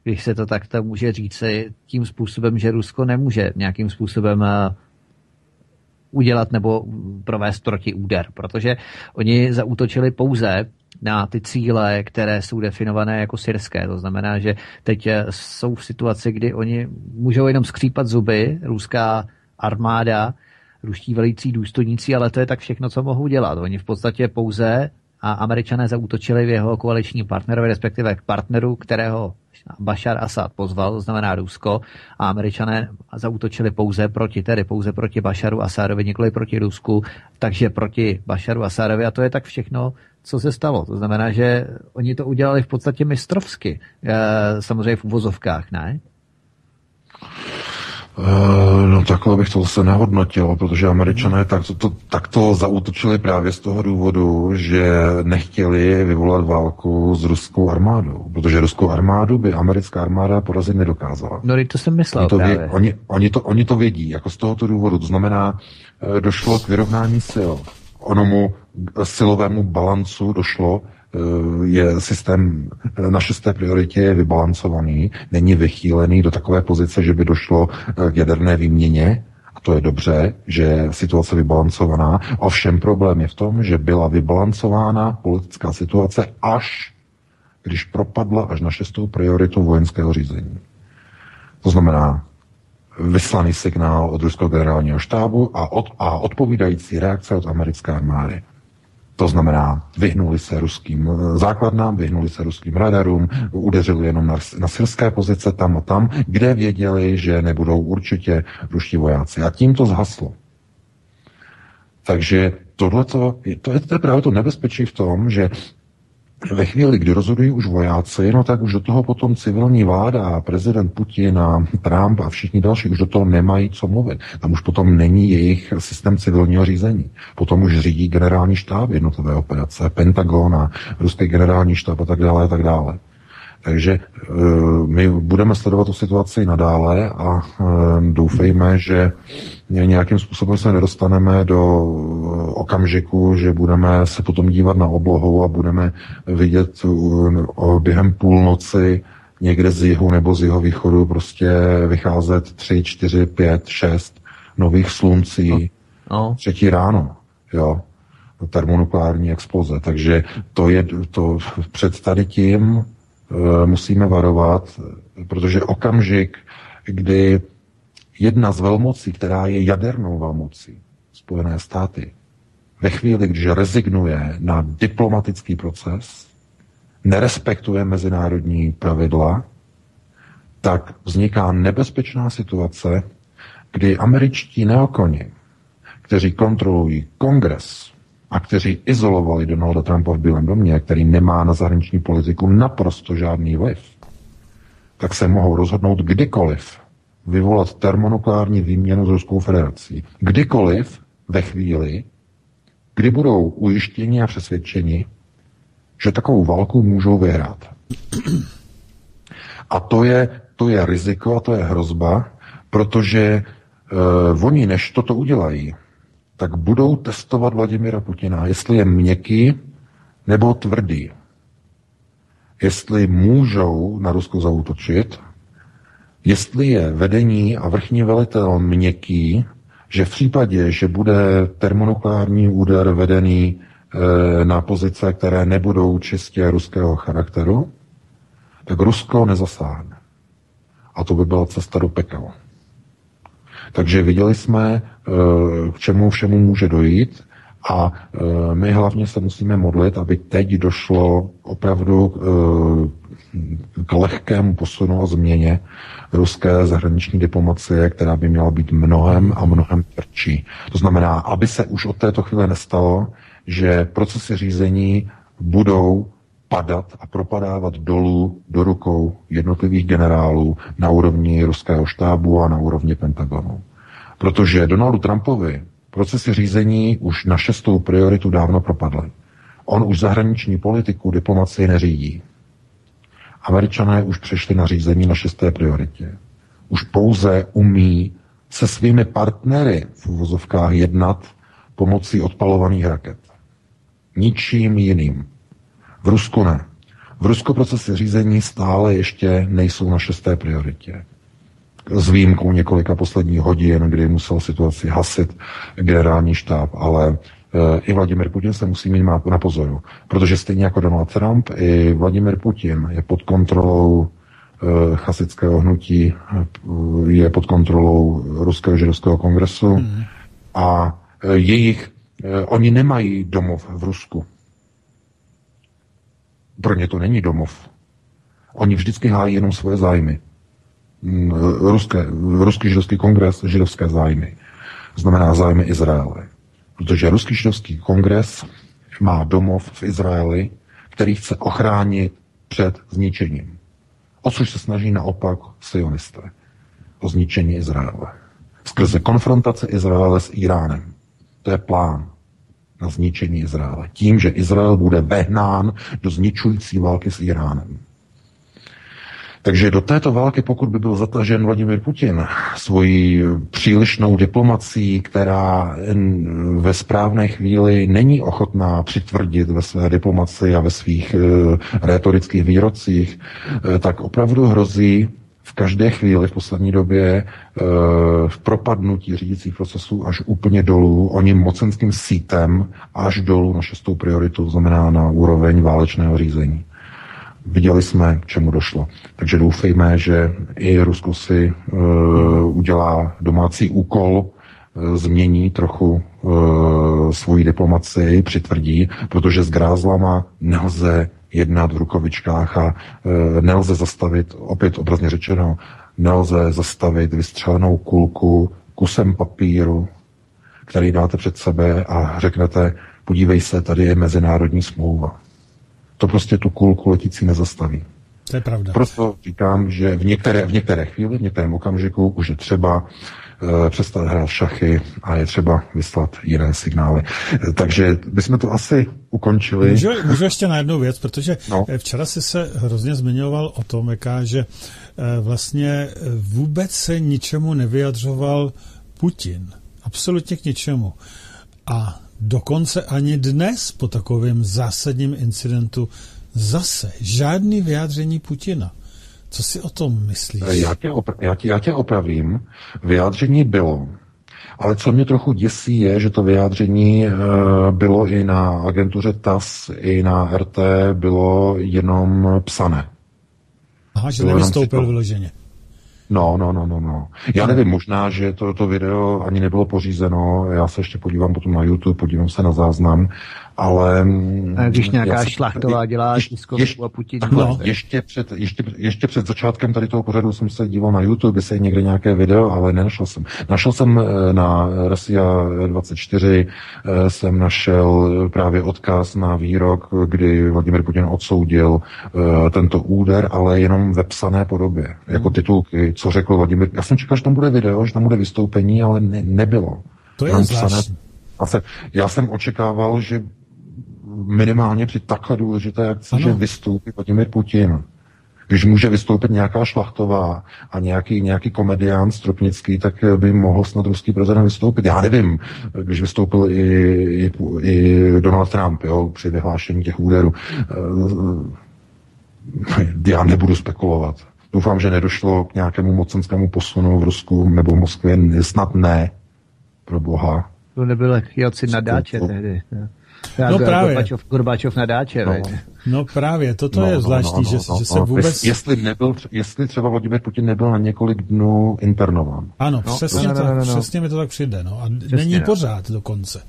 když se to takto může říci, tím způsobem, že Rusko nemůže nějakým způsobem uh, udělat nebo provést proti úder, protože oni zaútočili pouze na ty cíle, které jsou definované jako syrské. To znamená, že teď eh, jsou v situaci, kdy oni můžou jenom skřípat zuby, ruská armáda, ruští velící důstojníci, ale to je tak všechno, co mohou dělat. Oni v podstatě pouze a američané zautočili v jeho koaliční partnerovi, respektive k partneru, kterého Bashar Assad pozval, to znamená Rusko, a američané zautočili pouze proti, tedy pouze proti Basharu Assadovi, nikoli proti Rusku, takže proti Basharu Assadovi a to je tak všechno, co se stalo. To znamená, že oni to udělali v podstatě mistrovsky, eh, samozřejmě v uvozovkách, ne? Uh, no takhle bych to zase nehodnotil, protože američané tak to, to, tak to zautočili právě z toho důvodu, že nechtěli vyvolat válku s ruskou armádou, protože ruskou armádu by americká armáda porazit nedokázala. No to jsem myslel oni to, právě. Vě, oni, oni, to, oni to vědí, jako z tohoto důvodu. To znamená, eh, došlo k vyrovnání sil. Onomu silovému balancu došlo Eh, je systém na šesté prioritě je vybalancovaný, není vychýlený do takové pozice, že by došlo eh, k jaderné výměně, a to je dobře, že situace vybalancovaná. Ovšem problém je v tom, že byla vybalancována politická situace až když propadla až na šestou prioritu vojenského řízení. To znamená vyslaný signál od ruského generálního štábu a, od, a odpovídající reakce od americké armády. To znamená, vyhnuli se ruským eh, základnám, vyhnuli se ruským radarům, udeřili jenom na, na syrské pozice tam a tam, kde věděli, že nebudou určitě ruští vojáci. A tím to zhaslo. Takže tohleto, to je, to je právě to nebezpečí v tom, že ve chvíli, kdy rozhodují už vojáci, no tak už do toho potom civilní vláda prezident Putin a Trump a všichni další už do toho nemají co mluvit. Tam už potom není jejich systém civilního řízení. Potom už řídí generální štáb jednotlivé operace, Pentagon a ruský generální štáb a tak dále a tak dále. Takže eh, my budeme sledovat tu situaci nadále a eh, doufejme, že nějakým způsobem se nedostaneme do eh, okamžiku, že budeme se potom dívat na oblohu a budeme vidět během půlnoci někde z jihu nebo z jeho východu prostě vycházet tři, čtyři, pět, šest nových sluncí no. no. třetí ráno. Jo termonukleární exploze. Takže to je to před tady tím musíme varovat, protože okamžik, kdy jedna z velmocí, která je jadernou velmocí, Spojené státy, ve chvíli, když rezignuje na diplomatický proces, nerespektuje mezinárodní pravidla, tak vzniká nebezpečná situace, kdy američtí neokoni, kteří kontrolují kongres, a kteří izolovali Donalda Trumpa v Bílém domě, který nemá na zahraniční politiku naprosto žádný vliv, tak se mohou rozhodnout kdykoliv vyvolat termonukleární výměnu s Ruskou federací. Kdykoliv ve chvíli, kdy budou ujištěni a přesvědčeni, že takovou válku můžou vyhrát. A to je, to je riziko a to je hrozba, protože uh, oni, než toto udělají, tak budou testovat Vladimira Putina, jestli je měkký nebo tvrdý. Jestli můžou na Rusko zautočit, jestli je vedení a vrchní velitel měkký, že v případě, že bude termonukleární úder vedený e, na pozice, které nebudou čistě ruského charakteru, tak Rusko nezasáhne. A to by byla cesta do pekel. Takže viděli jsme, eh, k čemu všemu může dojít a eh, my hlavně se musíme modlit, aby teď došlo opravdu eh, k lehkému posunu a změně ruské zahraniční diplomacie, která by měla být mnohem a mnohem tvrdší. To znamená, aby se už od této chvíle nestalo, že procesy řízení budou padat a propadávat dolů do rukou jednotlivých generálů na úrovni ruského štábu a na úrovni Pentagonu. Protože Donaldu Trumpovi procesy řízení už na šestou prioritu dávno propadly. On už zahraniční politiku, diplomaci neřídí. Američané už přešli na řízení na šesté prioritě. Už pouze umí se svými partnery v uvozovkách jednat pomocí odpalovaných raket. Ničím jiným. V Rusku ne. V Rusku procesy řízení stále ještě nejsou na šesté prioritě. S výjimkou několika posledních hodin, kdy musel situaci hasit generální štáb, ale e, i Vladimir Putin se musí mít na pozoru, protože stejně jako Donald Trump, i Vladimir Putin je pod kontrolou e, chasického hnutí, e, je pod kontrolou Ruského židovského kongresu mm. a jejich, oni nemají domov v Rusku. Pro ně to není domov. Oni vždycky hájí jenom svoje zájmy. Mm, ruské, ruský židovský kongres, židovské zájmy. Znamená zájmy Izraele. Protože ruský židovský kongres má domov v Izraeli, který chce ochránit před zničením. O což se snaží naopak sionisté. O zničení Izraele. Skrze konfrontace Izraele s Iránem. To je plán na zničení Izraele. Tím, že Izrael bude vehnán do zničující války s Iránem. Takže do této války, pokud by byl zatažen Vladimir Putin svojí přílišnou diplomací, která ve správné chvíli není ochotná přitvrdit ve své diplomaci a ve svých uh, retorických výrocích, uh, tak opravdu hrozí v každé chvíli v poslední době e, v propadnutí řídících procesů až úplně dolů, oni mocenským sítem až dolů na šestou prioritu, znamená na úroveň válečného řízení. Viděli jsme, k čemu došlo. Takže doufejme, že i Rusko si e, udělá domácí úkol, e, změní trochu e, svoji diplomaci, přitvrdí, protože s grázlama nelze jednat v rukovičkách a e, nelze zastavit, opět obrazně řečeno, nelze zastavit vystřelenou kulku kusem papíru, který dáte před sebe a řeknete, podívej se, tady je mezinárodní smlouva. To prostě tu kulku letící nezastaví. To je pravda. Proto říkám, že v některé, v některé chvíli, v některém okamžiku už je třeba přestat hrát šachy a je třeba vyslat jiné signály. Eh, takže bychom to asi ukončili. Můžu, můžu ještě na jednu věc, protože no. Eh, včera si se hrozně zmiňoval o tom, jaká, že vlastně vůbec se ničemu nevyjadřoval Putin. Absolutně k ničemu. A dokonce ani dnes po takovém zásadním incidentu zase žádný vyjádření Putina. Co si o tom myslíš? Já tě, opra- já tě, já tě opravím. Vyjádření bylo. Ale co mě trochu děsí, je, že to vyjádření e, bylo i na agentuře TAS, i na RT, bylo jenom psané. Aha, že nevystoupil vyloženě. No, no, no, no, no. Já nevím, možná, že to, to video ani nebylo pořízeno, já se ještě podívám potom na YouTube, podívám se na záznam, ale... Mm, a když nějaká šlachtová dělá tiskovku a Putin... Takhle, no. ještě, před, ještě, ještě před začátkem tady toho pořadu jsem se díval na YouTube, jestli je někde nějaké video, ale nenašel jsem. Našel jsem eh, na Resia 24, eh, jsem našel právě odkaz na výrok, kdy Vladimir Putin odsoudil eh, tento úder, ale jenom ve psané podobě, jako hmm. titulky, co řekl Vladimir. Já jsem čekal, že tam bude video, že tam bude vystoupení, ale ne, nebylo. To je zvláštní. Já jsem očekával, že minimálně při takhle důležité akci, ano. že vystoupí Vladimir Putin. Když může vystoupit nějaká šlachtová a nějaký, nějaký komedián Stropnický, tak by mohl snad ruský prezident vystoupit. Já nevím, když vystoupil i, i, i Donald Trump jo, při vyhlášení těch úderů. Eh, já nebudu spekulovat. Doufám, že nedošlo k nějakému mocenskému posunu v Rusku nebo v Moskvě. Snad ne, pro boha. To nebyl Jelcin na dáče tehdy. Ne? No právě. Gorbačov, Gorbačov na dáče, no. no právě, toto no, je no, zvláštní, no, no, že, no, že se no. vůbec... Jestli, nebyl, jestli třeba Vladimir Putin nebyl na několik dnů internován. Ano, no, přesně, no, no, no, no, no. přesně mi to tak přijde, no. A přesně, není no. pořád dokonce.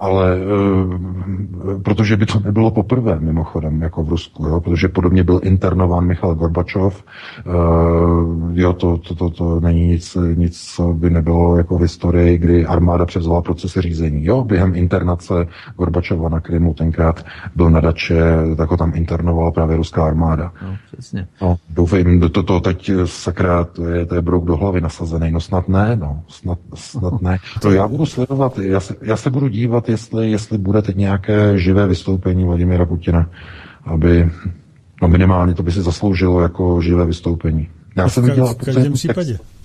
Ale e, protože by to nebylo poprvé mimochodem, jako v Rusku, jo, protože podobně byl internován Michal Gorbačov, e, jo, to, to, to, to není nic, nic, co by nebylo jako v historii, kdy armáda převzala procesy řízení, jo, během internace Gorbačova na Krymu tenkrát byl na dače, tak ho tam internovala právě ruská armáda. No, přesně. No, doufejme, to, to, to teď sakra, to je, to je brouk do hlavy nasazený, no snad ne, no, snad, snad ne. To já budu sledovat, já se, já se budu dívat jestli, jestli bude teď nějaké živé vystoupení Vladimira Putina, aby no minimálně to by si zasloužilo jako živé vystoupení. Já jsem viděl v každém případě. Text,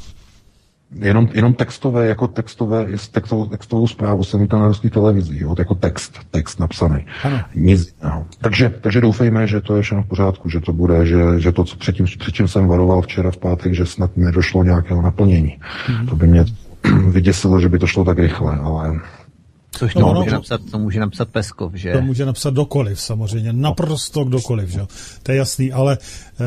jenom, jenom textové, jako textové, textovou, textovou zprávu jsem viděl na ruské televizi, jo, jako text, text napsaný. Ano. Nic, no. takže, takže doufejme, že to je všechno v pořádku, že to bude, že, že to, co předtím, předtím jsem varoval včera v pátek, že snad nedošlo nějakého naplnění. Mm. To by mě vyděsilo, že by to šlo tak rychle, ale Což to, no, může, no, napsat, to může napsat Peskov, že? To může napsat dokoliv samozřejmě, naprosto kdokoliv, že? To je jasný, ale e,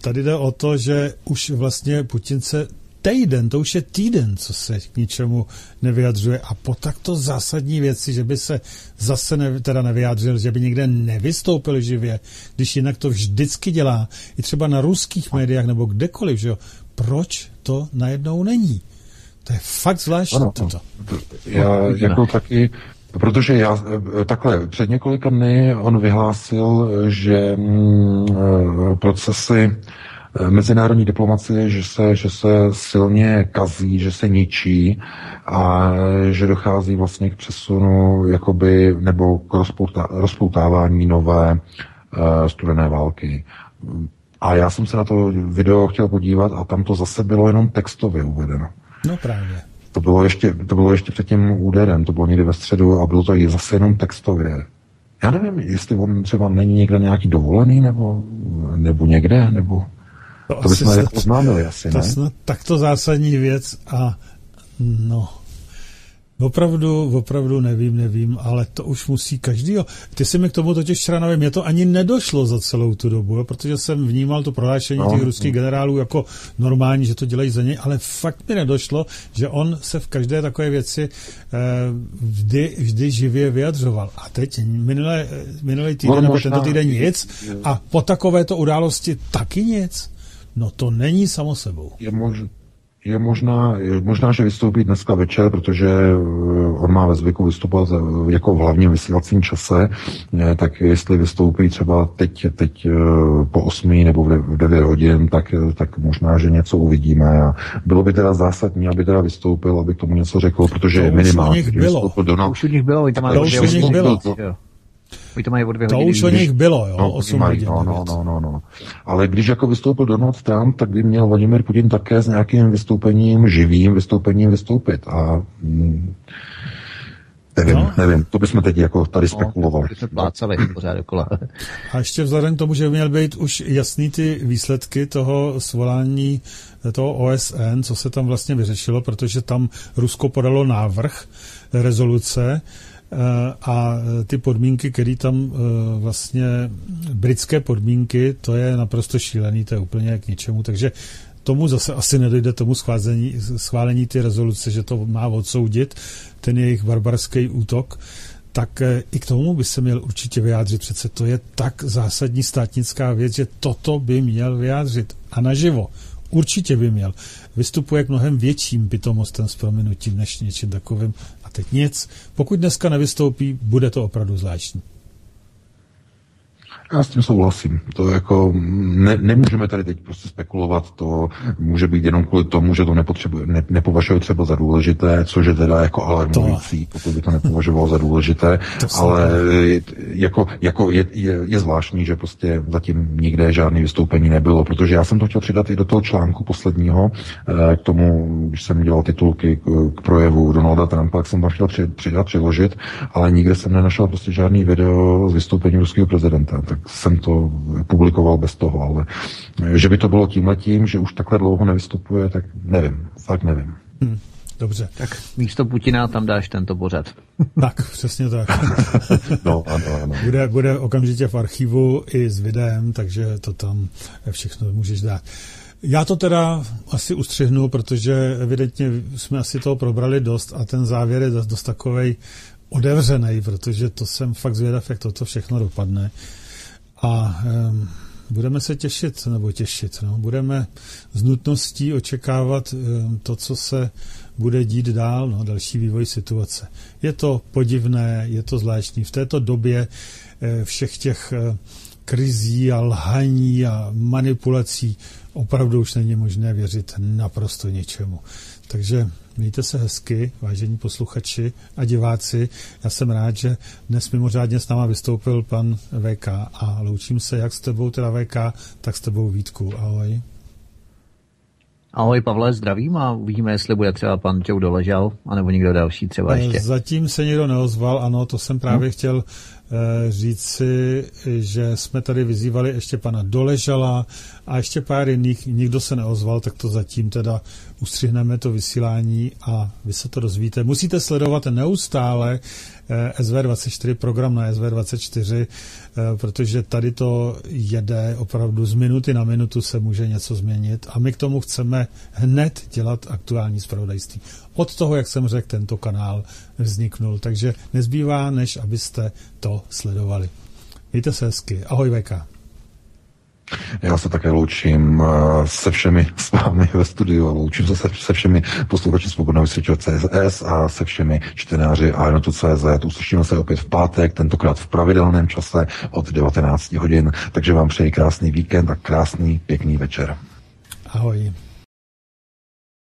tady jde o to, že už vlastně Putin se týden, to už je týden, co se k ničemu nevyjadřuje a po takto zásadní věci, že by se zase ne, teda nevyjádřil, že by někde nevystoupil živě, když jinak to vždycky dělá, i třeba na ruských médiách nebo kdekoliv, že jo, proč to najednou není? To je fakt zvláštní ano, toto. Já jako taky, protože já takhle, před několika dny on vyhlásil, že mm, eh, procesy eh, mezinárodní diplomacie, že se, že se silně kazí, že se ničí a že dochází vlastně k přesunu jakoby, nebo k rozpoutávání nové uh, studené války. A já jsem se na to video chtěl podívat a tam to zase bylo jenom textově uvedeno. No právě. To bylo ještě, to bylo ještě před tím úderem, to bylo někdy ve středu a bylo to i zase jenom textově. Já nevím, jestli on třeba není někde nějaký dovolený, nebo, nebo někde, nebo... To, to bychom jako oznámili asi, to ne? Snad takto zásadní věc a no, Opravdu, opravdu nevím, nevím, ale to už musí každý. Ty si mi k tomu totiž včera nevím, mě to ani nedošlo za celou tu dobu, jo, protože jsem vnímal to prohlášení no, těch ruských no. generálů jako normální, že to dělají za něj, ale fakt mi nedošlo, že on se v každé takové věci eh, vždy, vždy živě vyjadřoval. A teď minulé, minulý týden nebo tento týden nic a po takovéto události taky nic. No to není samo sebou. Je možné je možná, je možná, že vystoupí dneska večer, protože eh, on má ve zvyku vystupovat jako v hlavním vysílacím čase, eh, tak jestli vystoupí třeba teď, teď eh, po 8 nebo v 9 hodin, tak, tak možná, že něco uvidíme. A bylo by teda zásadní, aby teda vystoupil, aby k tomu něco řekl, protože to minimálně. Už u nich bylo. Donald, už u nich bylo, to už u nich bylo. Oni to mají o dvě to hodiny. už o nich bylo, jo, no, 8 mají, no, no, no, no, no. Ale když jako vystoupil Donald Trump, tak by měl Vladimir Putin také s nějakým vystoupením, živým vystoupením vystoupit. A mm, Nevím, no. nevím, to bychom teď jako tady no, spekulovali. No, plácali pořád dokola. A ještě vzhledem k tomu, že by měl být už jasný ty výsledky toho svolání toho OSN, co se tam vlastně vyřešilo, protože tam Rusko podalo návrh rezoluce, a ty podmínky, které tam eh, vlastně, britské podmínky, to je naprosto šílený, to je úplně k ničemu, takže tomu zase asi nedojde tomu schválení, schválení ty rezoluce, že to má odsoudit, ten jejich barbarský útok, tak eh, i k tomu by se měl určitě vyjádřit. Přece to je tak zásadní státnická věc, že toto by měl vyjádřit. A naživo. Určitě by měl. Vystupuje k mnohem větším pitomostem s prominutím než něčím takovým teď nic. Pokud dneska nevystoupí, bude to opravdu zvláštní. Já s tím souhlasím. To jako ne, nemůžeme tady teď prostě spekulovat, to může být jenom kvůli tomu, že to nepotřebuje, ne, nepovažuje třeba za důležité, což je teda jako alarmující, to... pokud by to nepovažoval za důležité, to ale jako, jako je, je, je, zvláštní, že prostě zatím nikde žádné vystoupení nebylo, protože já jsem to chtěl přidat i do toho článku posledního, eh, k tomu, když jsem dělal titulky k, k projevu Donalda Trumpa, tak jsem tam chtěl přidat, přiložit, ale nikde jsem nenašel prostě žádný video z vystoupení ruského prezidenta. Tak jsem to publikoval bez toho, ale že by to bylo tímhletím, že už takhle dlouho nevystupuje, tak nevím, fakt nevím. Hmm. Dobře. Tak místo Putina tam dáš tento pořad. Tak, přesně tak. no, ano, ano. Bude, bude okamžitě v archivu i s videem, takže to tam všechno můžeš dát. Já to teda asi ustřihnu, protože evidentně jsme asi toho probrali dost a ten závěr je dost, dost takovej odevřený, protože to jsem fakt zvědav, jak toto všechno dopadne. A um, budeme se těšit, nebo těšit, no, budeme z nutností očekávat um, to, co se bude dít dál, no, další vývoj situace. Je to podivné, je to zvláštní. V této době eh, všech těch eh, krizí a lhaní a manipulací opravdu už není možné věřit naprosto ničemu. Takže mějte se hezky, vážení posluchači a diváci. Já jsem rád, že dnes mimořádně s náma vystoupil pan VK a loučím se jak s tebou, teda VK, tak s tebou Vítku. Ahoj. Ahoj Pavle, zdravím a uvidíme, jestli bude třeba pan Čou doležal, anebo někdo další třeba ještě. Zatím se nikdo neozval, ano, to jsem právě hmm. chtěl říci, že jsme tady vyzývali ještě pana Doležala a ještě pár jiných, nikdo se neozval, tak to zatím teda ustřihneme to vysílání a vy se to dozvíte. Musíte sledovat neustále eh, SV24, program na SV24, eh, protože tady to jede opravdu z minuty na minutu se může něco změnit a my k tomu chceme hned dělat aktuální zpravodajství. Od toho, jak jsem řekl, tento kanál vzniknul, takže nezbývá, než abyste to sledovali. Mějte se hezky. Ahoj, Veka. Já se také loučím eh, se všemi s vámi ve studiu a loučím se se všemi posluchači Svobodného vysvětčeho CSS a se všemi čtenáři a CZ. Uslyšíme se opět v pátek, tentokrát v pravidelném čase od 19 hodin, takže vám přeji krásný víkend a krásný, pěkný večer. Ahoj.